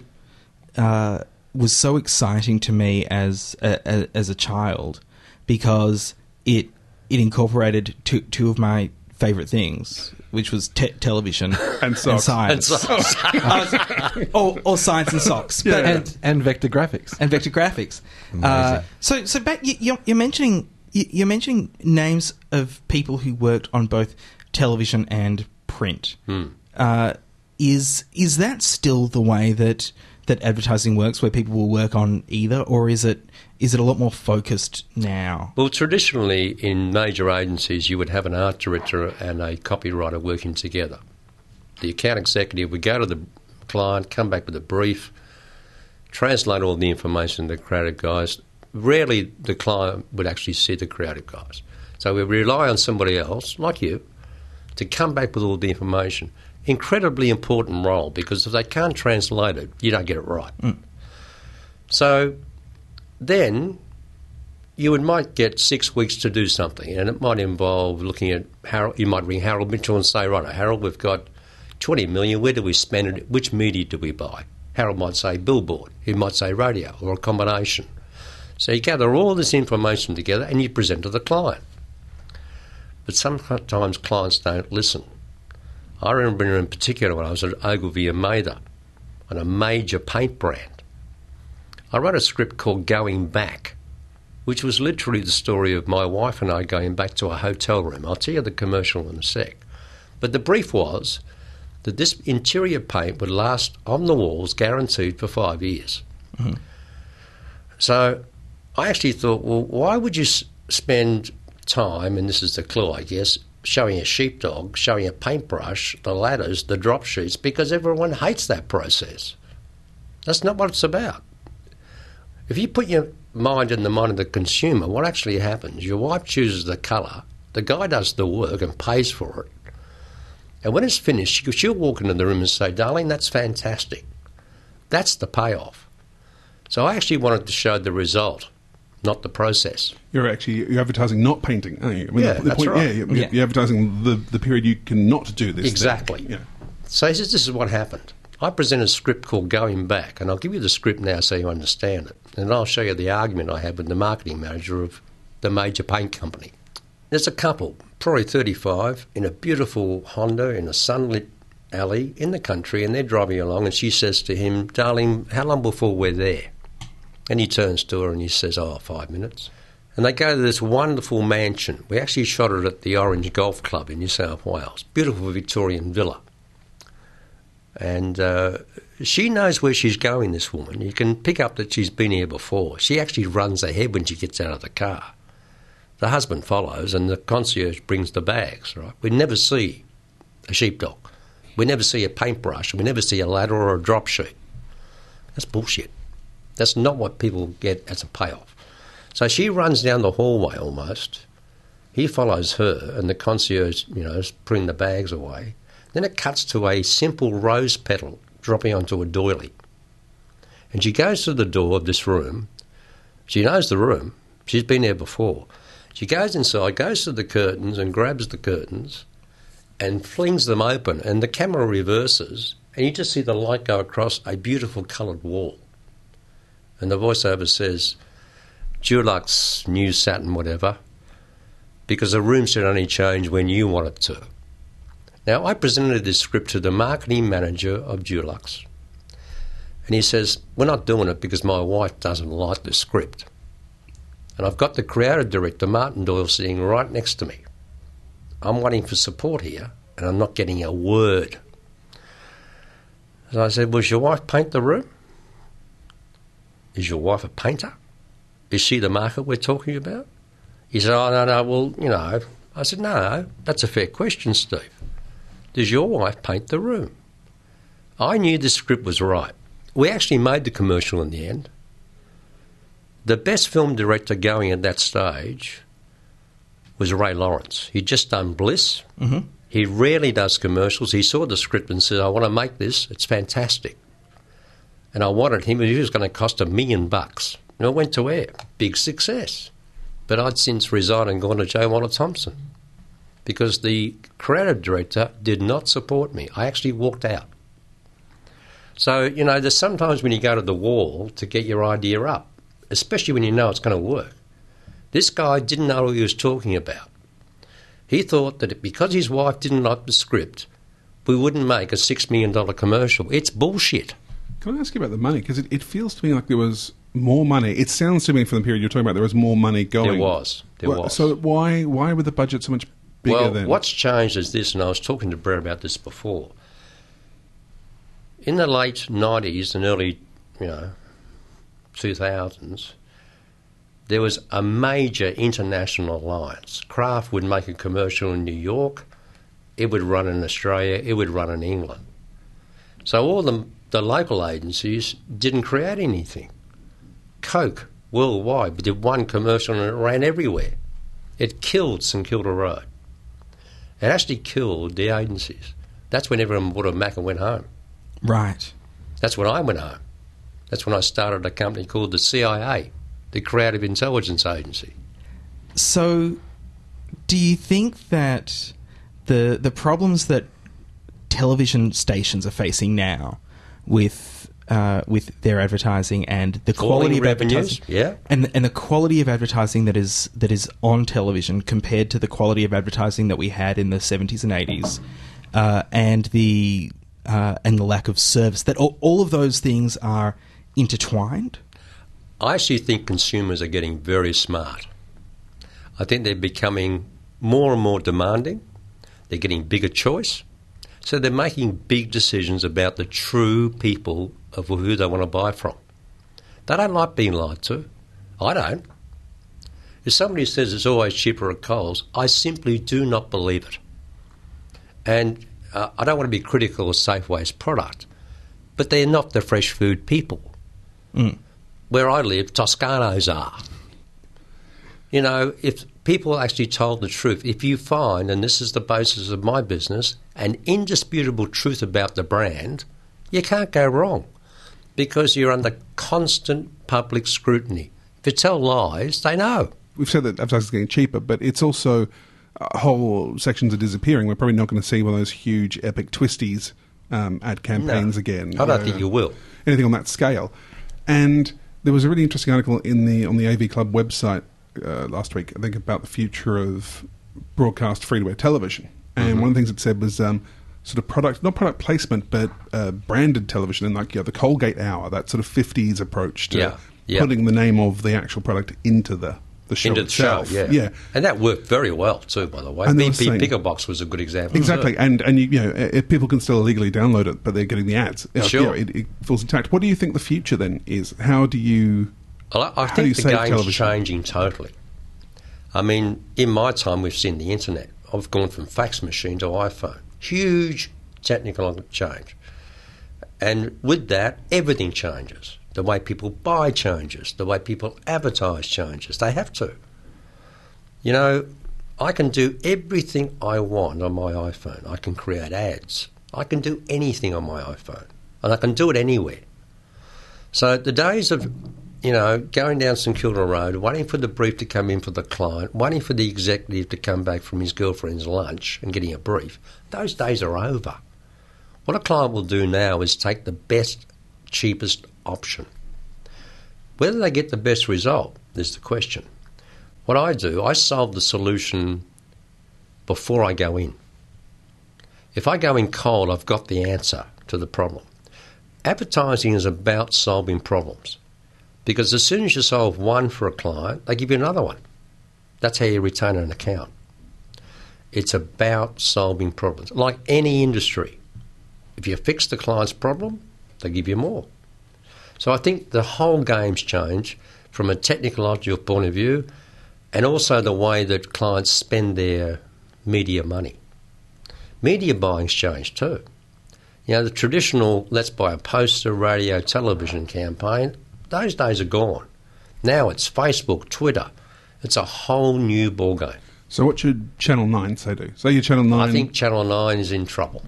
uh, was so exciting to me as a, a, as a child because it it incorporated two two of my favorite things, which was te- television And socks. science, And socks. Uh, or, or science and socks, but, and, and vector graphics. and vector graphics. Uh, so, so back you, you're, you're mentioning you- you're mentioning names of people who worked on both television and print. Uh, is is that still the way that that advertising works, where people will work on either, or is it is it a lot more focused now? Well, traditionally in major agencies, you would have an art director and a copywriter working together. The account executive would go to the client, come back with a brief, translate all the information to the creative guys. Rarely the client would actually see the creative guys. So we rely on somebody else, like you, to come back with all the information. Incredibly important role because if they can't translate it, you don't get it right. Mm. So then you might get six weeks to do something, and it might involve looking at Harold. You might ring Harold Mitchell and say, "Right, Harold, we've got twenty million. Where do we spend it? Which media do we buy?" Harold might say billboard. He might say radio or a combination. So you gather all this information together and you present to the client. But sometimes clients don't listen. I remember in particular when I was at Ogilvy and Mather on a major paint brand. I wrote a script called Going Back, which was literally the story of my wife and I going back to a hotel room. I'll tell you the commercial in a sec. But the brief was that this interior paint would last on the walls guaranteed for five years. Mm-hmm. So I actually thought, well, why would you s- spend time, and this is the clue, I guess, showing a sheepdog, showing a paintbrush, the ladders, the drop sheets, because everyone hates that process. That's not what it's about. If you put your mind in the mind of the consumer, what actually happens? Your wife chooses the colour, the guy does the work and pays for it. And when it's finished, she- she'll walk into the room and say, Darling, that's fantastic. That's the payoff. So I actually wanted to show the result, not the process. You're actually you're advertising, not painting, aren't you? I mean, Yeah, the, the that's point, right. Yeah, you're, Yeah. you're advertising the, the period you cannot do this. thing. Exactly. Yeah. So he says, This is what happened. I present a script called Going Back, and I'll give you the script now so you understand it. And I'll show you the argument I had with the marketing manager of the major paint company. There's a couple, probably 35, in a beautiful Honda in a sunlit alley in the country, and they're driving along, and she says to him, Darling, how long before we're there? And he turns to her and he says, Oh, five minutes. And they go to this wonderful mansion. We actually shot it at the Orange Golf Club in New South Wales. Beautiful Victorian villa. And uh, she knows where she's going, this woman. You can pick up that she's been here before. She actually runs ahead when she gets out of the car. The husband follows, and the concierge brings the bags, right? We never see a sheepdog. We never see a paintbrush. We never see a ladder or a drop sheet. That's bullshit. That's not what people get as a payoff. So she runs down the hallway almost. He follows her, and the concierge, you know, is putting the bags away. Then it cuts to a simple rose petal dropping onto a doily. And she goes to the door of this room. She knows the room. She's been there before. She goes inside, goes to the curtains and grabs the curtains and flings them open. And the camera reverses, and you just see the light go across a beautiful coloured wall. And the voiceover says, Dulux, new Saturn, whatever, because the room should only change when you want it to. Now, I presented this script to the marketing manager of Dulux, and he says, We're not doing it because my wife doesn't like the script. And I've got the creative director, Martin Doyle, sitting right next to me. I'm waiting for support here, and I'm not getting a word. And I said, Was your wife paint the room? Is your wife a painter? Is she the market we're talking about? He said, Oh, no, no, well, you know. I said, No, that's a fair question, Steve. Does your wife paint the room? I knew the script was right. We actually made the commercial in the end. The best film director going at that stage was Ray Lawrence. He'd just done Bliss. Mhm. He rarely does commercials. He saw the script and said, I want to make this. It's fantastic. And I wanted him, he was going to cost a million bucks. And it went to air. Big success. But I'd since resigned and gone to J. Walter Thompson because the creative director did not support me. I actually walked out. So, you know, there's sometimes when you go to the wall to get your idea up, especially when you know it's going to work. This guy didn't know what he was talking about. He thought that because his wife didn't like the script, we wouldn't make a $6 million commercial. It's bullshit. Can I ask you about the money? Because it, it feels to me like there was more money. It sounds to me from the period you're talking about there was more money going. There was. There Well, was. So why why were the budget so much bigger well, then? what's changed is this, and I was talking to Brett about this before. In the late 90s and early, you know, 2000s, there was a major international alliance. Kraft would make a commercial in New York, it would run in Australia, it would run in England. So all the, the local agencies didn't create anything. Coke, worldwide, did one commercial and it ran everywhere. It killed St Kilda Road. It actually killed the agencies. That's when everyone bought a Mac and went home. Right. That's when I went home. That's when I started a company called the CIA, the Creative Intelligence Agency. So, do you think that the the problems that television stations are facing now with uh, with their advertising and the Falling quality of revenues, advertising, yeah. and and the quality of advertising that is that is on television compared to the quality of advertising that we had in the seventies and eighties, uh, and the uh, and the lack of service that all, all of those things are intertwined. I actually think consumers are getting very smart. I think they're becoming more and more demanding. They're getting bigger choice. So they're making big decisions about the true people of who they want to buy from. They don't like being lied to. I don't. If somebody says it's always cheaper at Coles, I simply do not believe it. And uh, I don't want to be critical of Safeway's product, but they're not the fresh food people. Mm. Where I live, Toscanos are. You know, if people actually told the truth, if you find, and this is the basis of my business, an indisputable truth about the brand, you can't go wrong because you're under constant public scrutiny. If you tell lies, they know. We've said that advertising is getting cheaper, but it's also uh, whole sections are disappearing. We're probably not going to see one of those huge epic twisties um, ad campaigns No. again. I don't think you will. Anything on that scale. And there was a really interesting article in the on the AV Club website uh, last week, I think, about the future of broadcast free to air television. And Mhm. one of the things it said was um, sort of product, not product placement, but uh, branded television, and like you know, the Colgate Hour, that sort of fifties approach to Yeah, yeah. putting the name of the actual product into the the show Into the itself. show, yeah. yeah. And that worked very well, too, by the way. And BP saying- Pick-a-Box was a good example. Exactly, and and you, you know, if people can still illegally download it, but they're getting the ads. Sure. you know, it, it falls intact. What do you think the future then is? How do you? Well, I, I how do you think the game's television? changing totally. I mean, in my time, we've seen the internet. I've gone from fax machine to iPhone. Huge technical change. And with that, everything changes. The way people buy changes. The way people advertise changes. They have to. You know, I can do everything I want on my iPhone. I can create ads. I can do anything on my iPhone. And I can do it anywhere. So the days of, you know, going down St Kilda Road, waiting for the brief to come in for the client, waiting for the executive to come back from his girlfriend's lunch and getting a brief, those days are over. What a client will do now is take the best, cheapest option. Whether they get the best result is the question. What I do, I solve the solution before I go in. If I go in cold, I've got the answer to the problem. Advertising is about solving problems because as soon as you solve one for a client, they give you another one. That's how you retain an account. It's about solving problems. Like any industry, if you fix the client's problem, they give you more. So I think the whole game's changed from a technological point of view and also the way that clients spend their media money. Media buying's changed too. You know, the traditional let's buy a poster, radio, television campaign, those days are gone. Now it's Facebook, Twitter. It's a whole new ballgame. So what should Channel 9 say do? Say your Channel 9... I think Channel 9 is in trouble.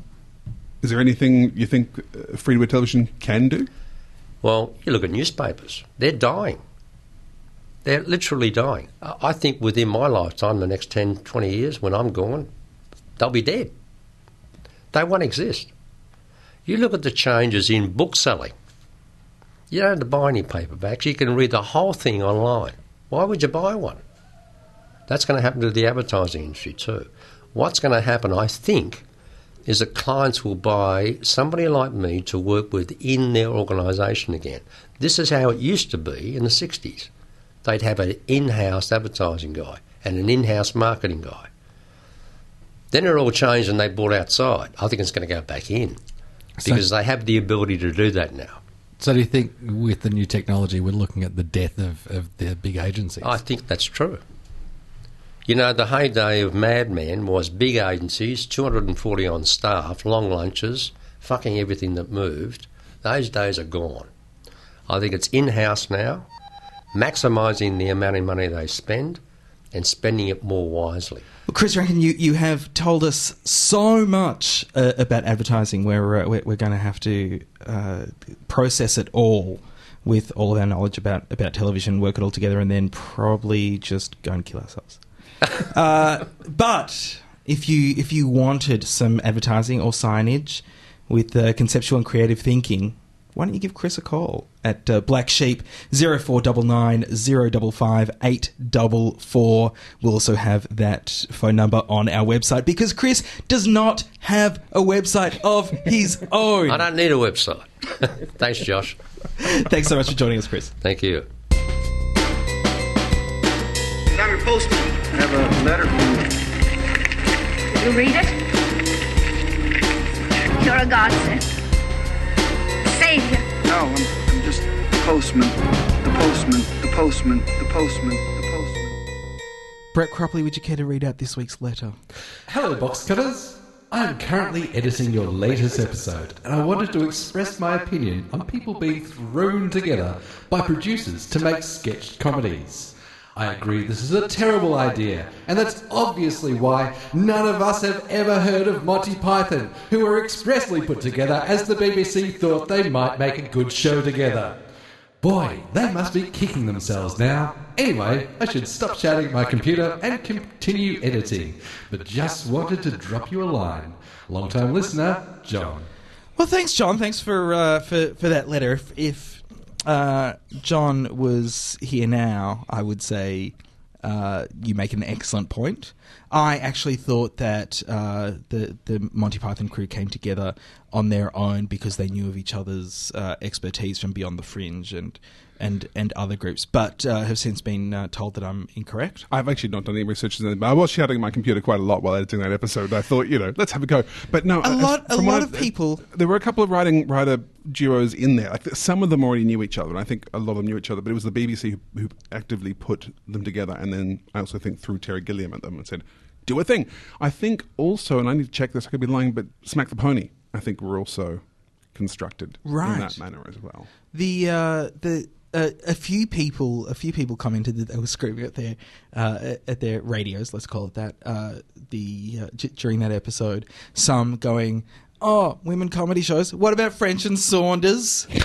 Is there anything you think uh, free-to-air television can do? Well, you look at newspapers. They're dying. They're literally dying. I I think within my lifetime, the next 10, 20 years, when I'm gone, they'll be dead. They won't exist. You look at the changes in book selling. You don't have to buy any paperbacks. You can read the whole thing online. Why would you buy one? That's going to happen to the advertising industry too. What's going to happen, I think, is that clients will buy somebody like me to work with in their organisation again. This is how it used to be in the 60s. They'd have an in house advertising guy and an in house marketing guy. Then it all changed and they bought outside. I think it's going to go back in So- because they have the ability to do that now. So do you think with the new technology we're looking at the death of, of the big agencies? I think that's true. You know, the heyday of Mad Men was big agencies, 240 on staff, long lunches, fucking everything that moved. Those days are gone. I think it's in house now, maximising the amount of money they spend and spending it more wisely. Well, Chris Rankin, you, you have told us so much uh, about advertising. We're, uh, we're, we're going to have to uh, process it all with all of our knowledge about, about television, work it all together, and then probably just go and kill ourselves. uh, but if you if you wanted some advertising or signage with uh, conceptual and creative thinking, why don't you give Chris a call at uh, Black Sheep 0499 055 844. We'll also have that phone number on our website because Chris does not have a website of his own. I don't need a website. Thanks, Josh. Thanks so much for joining us, Chris. Thank you. I'm your postman. I have a letter for Did you read it? You're a godsend. Savior. No, I'm, I'm just the postman. The postman. The postman. The postman. The postman. Brett Cropley, would you care to read out this week's letter? Hello, box cutters. I am currently editing your latest episode, and I wanted to express my opinion on people being thrown together by producers to make sketched comedies. I agree this is a terrible idea, and that's obviously why none of us have ever heard of Monty Python, who were expressly put together as the BBC thought they might make a good show together. Boy, they must be kicking themselves now. Anyway, I should stop shouting at my computer and continue editing, but just wanted to drop you a line. Long time listener, John. Well, thanks, John. Thanks for uh, for for that letter. If, if uh, John was here now, I would say uh, you make an excellent point. I actually thought that uh, the the Monty Python crew came together on their own because they knew of each other's uh, expertise from Beyond the Fringe and and and other groups, but uh, have since been uh, told that I'm incorrect. I've actually not done any research on it, but I was shouting at my computer quite a lot while editing that episode. I thought, you know, let's have a go. But no, A uh, lot- a lot of people- There were a couple of writing writer duos in there. Like some of them already knew each other, and I think a lot of them knew each other. But it was the BBC who, who actively put them together, and then I also think threw Terry Gilliam at them and said, "Do a thing." I think also, and I need to check this. I could be lying, but Smack the Pony. I think were also constructed Right. in that manner as well. The uh, the a few people a few people commented that they were screaming at their uh, at their radios. Let's call it that. Uh, the uh, j- during that episode, some going, "Oh, women comedy shows. What about French and Saunders?"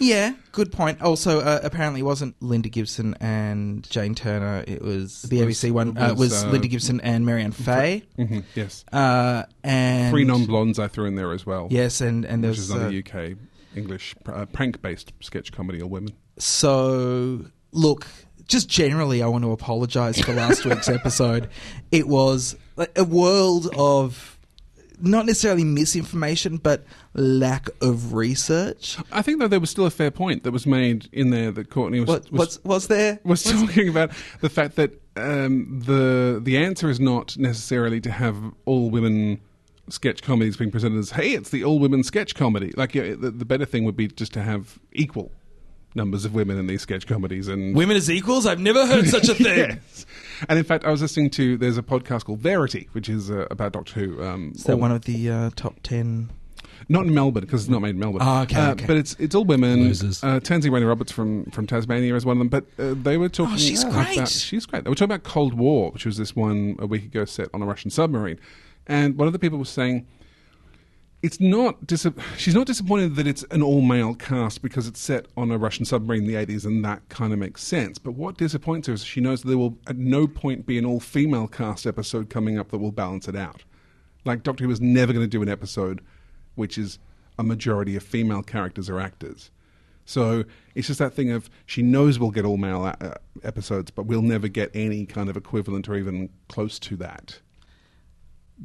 Yeah, good point. Also, uh, apparently, it wasn't Lynda Gibson and Jane Turner. It was the ABC one. it uh, was, was Lynda Gibson and Marianne Faye. Mhm, yes. Uh, and Three non-blondes I threw in there as well. Yes, and and which there's is another uh, UK English uh, prank-based sketch comedy All Women. So, look, just generally, I want to apologise for last week's episode. It was a world of not necessarily misinformation, but lack of research. I think though there was still a fair point that was made in there that Courtney was What, was, what's, was there? was talking about the fact that um, the the answer is not necessarily to have all women sketch comedies being presented as hey it's the all women sketch comedy like yeah, the, the better thing would be just to have equal numbers of women in these sketch comedies and Women as equals? I've never heard such a thing. Yes. And in fact, I was listening to there's a podcast called Verity, which is uh, about Doctor Who. Um, Is that all- one of the uh, top ten? not in Melbourne because it's not made in Melbourne. Oh, okay, Uh, okay. But it's it's all women. Losers. Uh, Tansy Rayner Roberts from from Tasmania is one of them. But uh, they were talking. Oh, she's about, great. She's great. They were talking about Cold War, which was this one a week ago set on a Russian submarine, and one of the people was saying. It's not. Dis- she's not disappointed that it's an all-male cast because it's set on a Russian submarine in the '80s, and that kind of makes sense. But what disappoints her is she knows there will at no point be an all-female cast episode coming up that will balance it out. Like Doctor Who is never going to do an episode which is a majority of female characters or actors. So it's just that thing of she knows we'll get all male uh, episodes, but we'll never get any kind of equivalent or even close to that.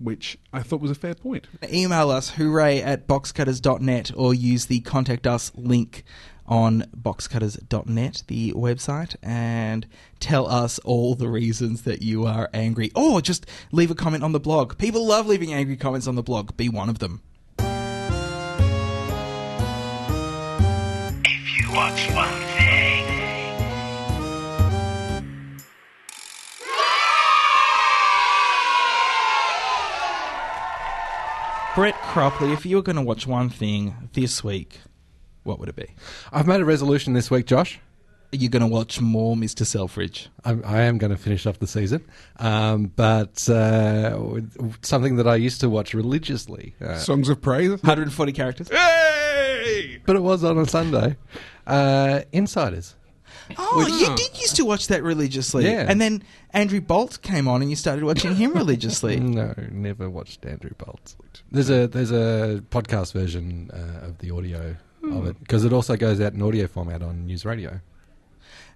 Which I thought was a fair point. Email us hooray at boxcutters.net or use the contact us link on boxcutters.net, the website, and tell us all the reasons that you are angry. Or just leave a comment on the blog. People love leaving angry comments on the blog. Be one of them. Brett Cropley, if you were going to watch one thing this week, what would it be? I've made a resolution this week, Josh. Are you going to watch more Mr. Selfridge? I'm, I am going to finish off the season, um, but uh, something that I used to watch religiously. Uh, Songs of Praise. 140 characters. Hey! but it was on a Sunday. Uh, Insiders. Oh, you did used to watch that religiously. Yeah. And then Andrew Bolt came on and you started watching him religiously. No, never watched Andrew Bolt. There's a there's a podcast version uh, of the audio of it because it also goes out in audio format on News Radio.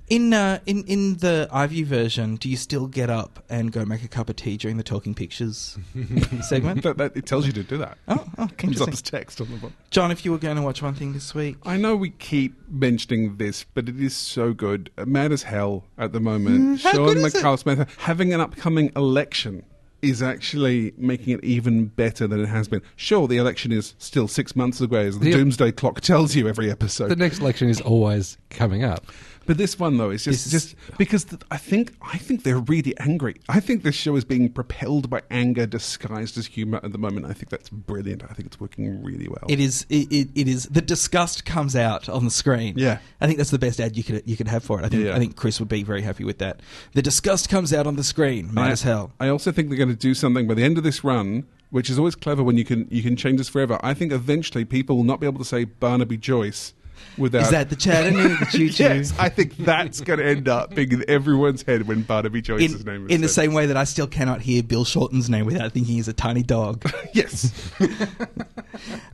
In uh, in in the iView version, do you still get up and go make a cup of tea during the Talking Pictures segment? That, that, it tells you to do that. Oh, oh, Comes up as text on the bottom. John, if you were going to watch one thing this week, I know we keep mentioning this, but it is so good. Uh, Mad as hell at the moment. Mm, how Sean good is it? McCall having an upcoming election is actually making it even better than it has been. Sure, the election is still six months away, as the The- doomsday clock tells you every episode. The next election is always coming up. But this one though is just is- just because th- I think I think they're really angry. I think this show is being propelled by anger disguised as humor at the moment. I think that's brilliant. I think it's working really well. it is it, it, it is the disgust comes out on the screen. Yeah. I think that's the best ad you could you could have for it. I think Yeah. I think Chris would be very happy with that. The disgust comes out on the screen, mad I, as hell. I also think they're going to do something by the end of this run, which is always clever when you can you can change this forever. I think eventually people will not be able to say Barnaby Joyce without. Is that the Chattanooga Choo Choo? yes, I think that's going to end up being in everyone's head when Barnaby Joyce's name in, is in the said. same way that I still cannot hear Bill Shorten's name without thinking he's a tiny dog. Yes.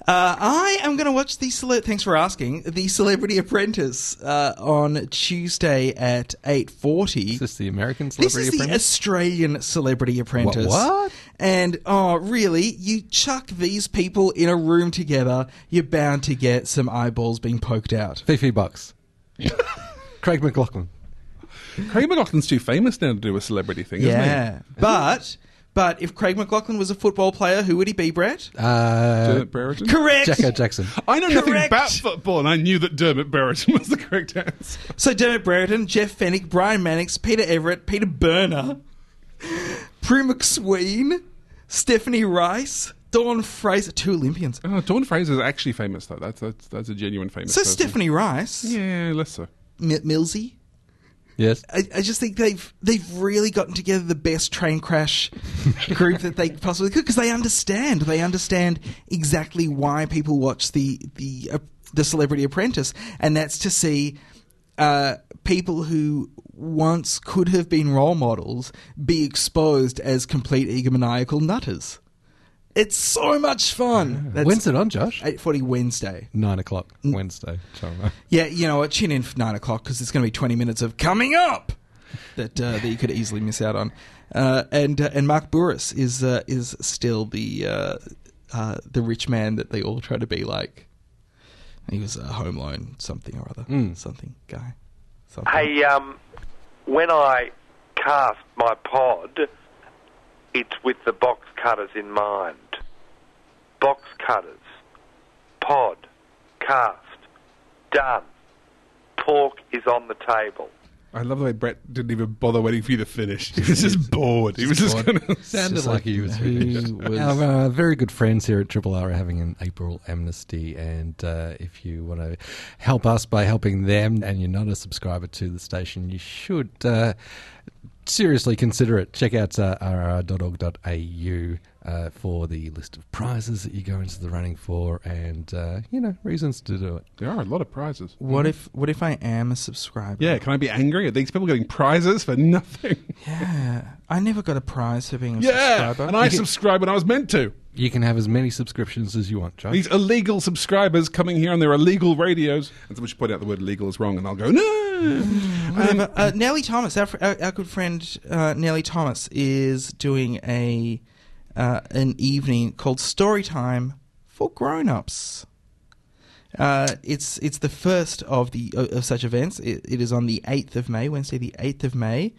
Uh, I am going to watch the cele- thanks for asking the Celebrity Apprentice uh, on Tuesday at eight forty. Is this the American Celebrity? This Celebrity is the Australian Celebrity Apprentice. what? And oh, really? You chuck these people in a room together, you're bound to get some eyeballs being poked out. Fifi Box. Craig McLachlan. Craig McLachlan's too famous now to do a celebrity thing, isn't Yeah, but but if Craig McLachlan was a football player, who would he be, Brett? Uh, Dermot Brereton? Correct. Jacko Jackson. I know nothing about football, and I knew that Dermot Brereton was the correct answer. So Dermot Brereton, Jeff Fenech, Brian Mannix, Peter Everitt, Peter Berner, Prue MacSween, Stephanie Rice, Dawn Fraser, two Olympians. Oh, Dawn is actually famous, though. That's that's, that's a genuine famous So person. Stephanie Rice, Yeah, less so. M- Millsy. Yes. I, I just think they've they've really gotten together the best train crash group that they possibly could because they understand they understand exactly why people watch the the uh, the Celebrity Apprentice, and that's to see uh, people who once could have been role models be exposed as complete egomaniacal nutters. It's so much fun. That's When's it on, Josh? Eight forty Wednesday. Nine o'clock Wednesday. Sorry. Yeah, you know what? Tune in for nine o'clock because it's going to be twenty minutes of coming up that uh, that you could easily miss out on. Uh, and uh, and Mark Bouris is uh, is still the uh, uh, the rich man that they all try to be like. He was a home loan something or other, Mm. something guy. Something. Hey, um, when I cast my pod, it's with the box cutters in mind. Box cutters, pod, cast, done. Pork is on the table. I love the way Brett didn't even bother waiting for you to finish. He was just bored. He was just bored. going to. Sounded just like, like he was who finished. was- Our uh, very good friends here at Triple R are having an April amnesty, and uh, if you want to help us by helping them, and you're not a subscriber to the station, you should uh, seriously consider it. Check out uh, rr.org.au uh, for the list of prizes that you go into the running for, and uh, you know reasons to do it. There are a lot of prizes. What if what if I am a subscriber? Yeah, can I be angry? at these people getting prizes for nothing? Yeah, I never got a prize for being a Yeah, subscriber. and I You can- subscribed when I was meant to. You can have as many subscriptions as you want, Josh. These illegal subscribers coming here on their illegal radios. And someone should point out the word illegal is wrong, and I'll go, no! Whatever. uh, Nellie Thomas, our, fr- our, our good friend uh, Nellie Thomas, is doing a uh, an evening called Story Time for Grown Ups. Uh, it's it's the first of the of, such events. It, it is on the eighth of May, Wednesday, the eighth of May.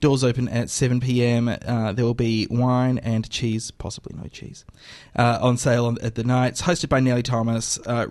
Doors open at seven p.m. Uh, there will be wine and cheese, possibly no cheese, uh, on sale on, at the night. It's hosted by Nellie Thomas. Uh,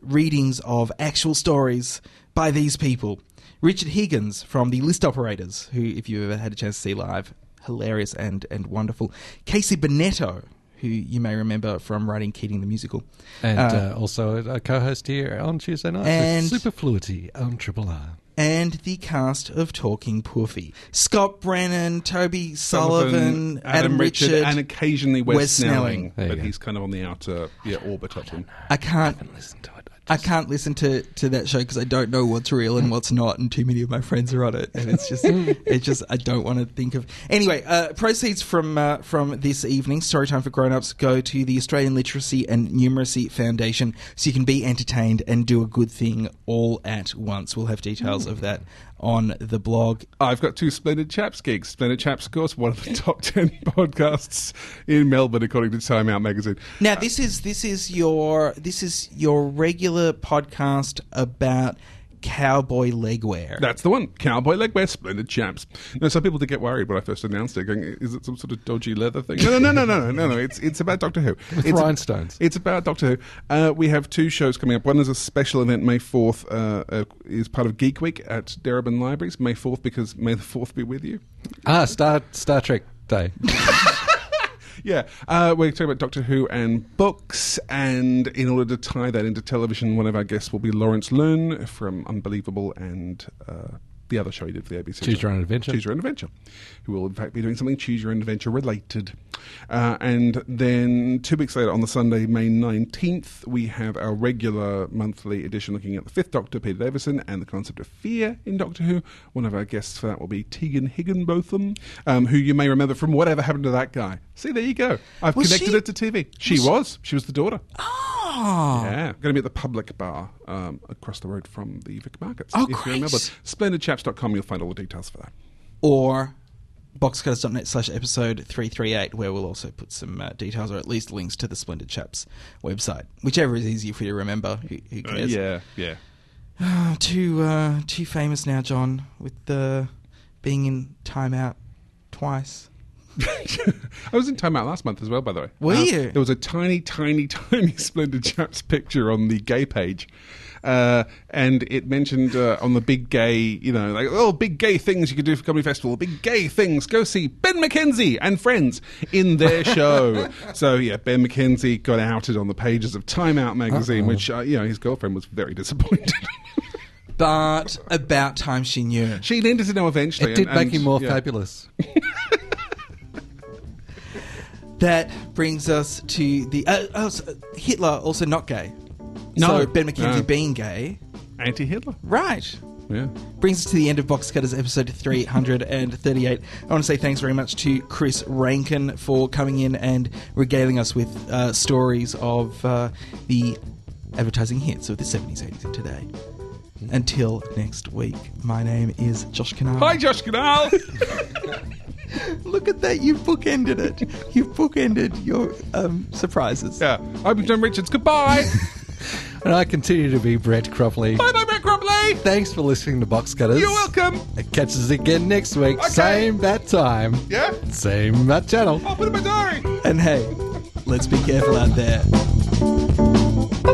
readings of actual stories by these people. Richard Higgins from the List Operators, who, if you've ever had a chance to see live, hilarious and, and wonderful. Casey Bennetto, who you may remember from writing Keating the Musical. And Uh, uh, also a co-host here on Tuesday night And- with Superfluity on Triple R. and the cast of Talking Poofy. Scott Brennan, Toby Sullivan, Adam, Richard, and occasionally Wes, Wes Snelling. Snelling. But go. he's kind of on the outer yeah, orbit of them. I can't Listen to it. I can't listen to, to that show because I don't know what's real and what's not, and too many of my friends are on it, and it's just it's just I don't want to think of. Anyway, uh, proceeds from uh, from this evening, Storytime for Grown Ups, go to the Australian Literacy and Numeracy Foundation, so you can be entertained and do a good thing all at once. We'll have details of that on the blog. I've got two Splendid Chaps gigs. Splendid Chaps, of course, one of the top 10 podcasts in Melbourne, according to Time Out magazine. Now this is this is your this is your regular podcast about cowboy legwear. That's the one. Cowboy Legwear, Splendid Chaps. Now, some people did get worried when I first announced it, going, is it some sort of dodgy leather thing? No, no, no, no, no, no, no. It's, it's about Doctor Who. With it's rhinestones. it's about Doctor Who. Uh, we have two shows coming up. One is a special event, May 4th, uh, uh, is part of Geek Week at Darebin Libraries. May 4th, because May the 4th be with you. Ah, Star Star Trek Day. Yeah, uh, we're talking about Doctor Who and books, and in order to tie that into television, one of our guests will be Lawrence Leung from Unbelievable and uh, the other show he did for the ABC. Choose Your Own Adventure. Choose Your Own Adventure, who will in fact be doing something Choose Your Own Adventure related. Uh, and then two weeks later, on the Sunday, May 19th, we have our regular monthly edition looking at the Fifth Doctor, Peter Davison, and the concept of fear in Doctor Who. One of our guests for that will be Tegan Higginbotham, um, who you may remember from Whatever Happened to That Guy. See, there you go. I've Was connected she- it to TV. She was. She was the daughter. oh, Yeah, going to be at the public bar um, across the road from the Vic Markets. Oh, if great. you remember, splendidchaps.com, you'll find all the details for that. or boxcutters.net slash episode 338 where we'll also put some uh, details or at least links to the Splendid Chaps website whichever is easier for you to remember who, who Uh, yeah, yeah. Ah, too uh, too famous now John with the being in timeout twice I was in Time Out last month as well, by the way. Were Uh, you? There was a tiny, tiny, tiny Splendid Chaps picture on the gay page. Uh, and it mentioned uh, on the big gay, you know, like, oh, big gay things you could do for Comedy Festival. Big gay things. Go see Ben McKenzie and friends in their show. so, yeah, Ben McKenzie got outed on the pages of Time Out magazine, Uh-oh. which, uh, you know, his girlfriend was very disappointed. but about time she knew she needed to know eventually. It did and- make and, him more yeah. fabulous. That brings us to the uh, oh, so Hitler also not gay No. So Ben McKenzie No. being gay. Anti Hitler. Right. Yeah. Brings us to the end of Box Cutters episode 338. I want to say thanks very much to Chris Rankin for coming in and regaling us with uh, stories of uh, the advertising hits of the 70s, 80s, and today. Until next week, my name is Josh Kinal. Hi, Josh Kinal. Look at that, you bookended it. You bookended your um, surprises. Yeah. I'm John Richards. Goodbye. And I continue to be Brett Cropley. bye bye, Brett Crumbly. Thanks for listening to Box Cutters. You're welcome. Catch us again next week. Same bat time. Yeah? Same bat channel. I'll put it in my diary. And hey, let's be careful out there.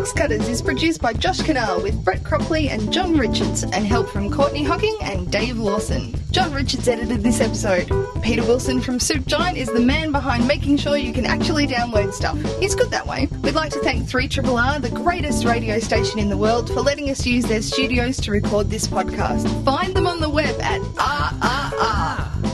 Box Cutters is produced by Josh Kinal with Brett Cropley and John Richards and help from Courtney Hocking and Dave Lawson. John Richards edited this episode. Peter Wilson from Soup Giant is the man behind making sure you can actually download stuff. He's good that way. We'd like to thank 3RRR, the greatest radio station in the world, for letting us use their studios to record this podcast. Find them on the web at rrr.org.au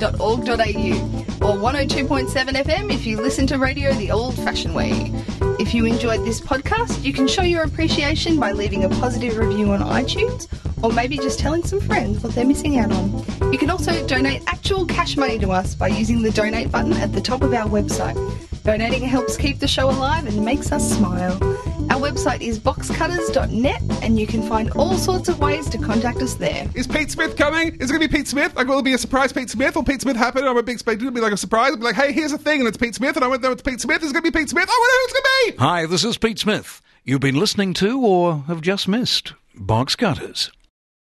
or 102.7 FM if you listen to radio the old fashioned way. If you enjoyed this podcast, you can show your appreciation by leaving a positive review on iTunes or maybe just telling some friends what they're missing out on. You can also donate actual cash money to us by using the donate button at the top of our website. Donating helps keep the show alive and makes us smile. Our website is boxcutters.net and you can find all sorts of ways to contact us there. Is Pete Smith coming? Is it going to be Pete Smith? Like, will it be a surprise Pete Smith? Will Pete Smith happen? I'm a big expect it to be like a surprise. I'll be like, hey, here's a thing, and it's Pete Smith, and I went there with Pete Smith. Is it going to be Pete Smith? Oh, I wonder who it's going to be. Hi, this is Pete Smith. You've been listening to or have just missed Box Cutters.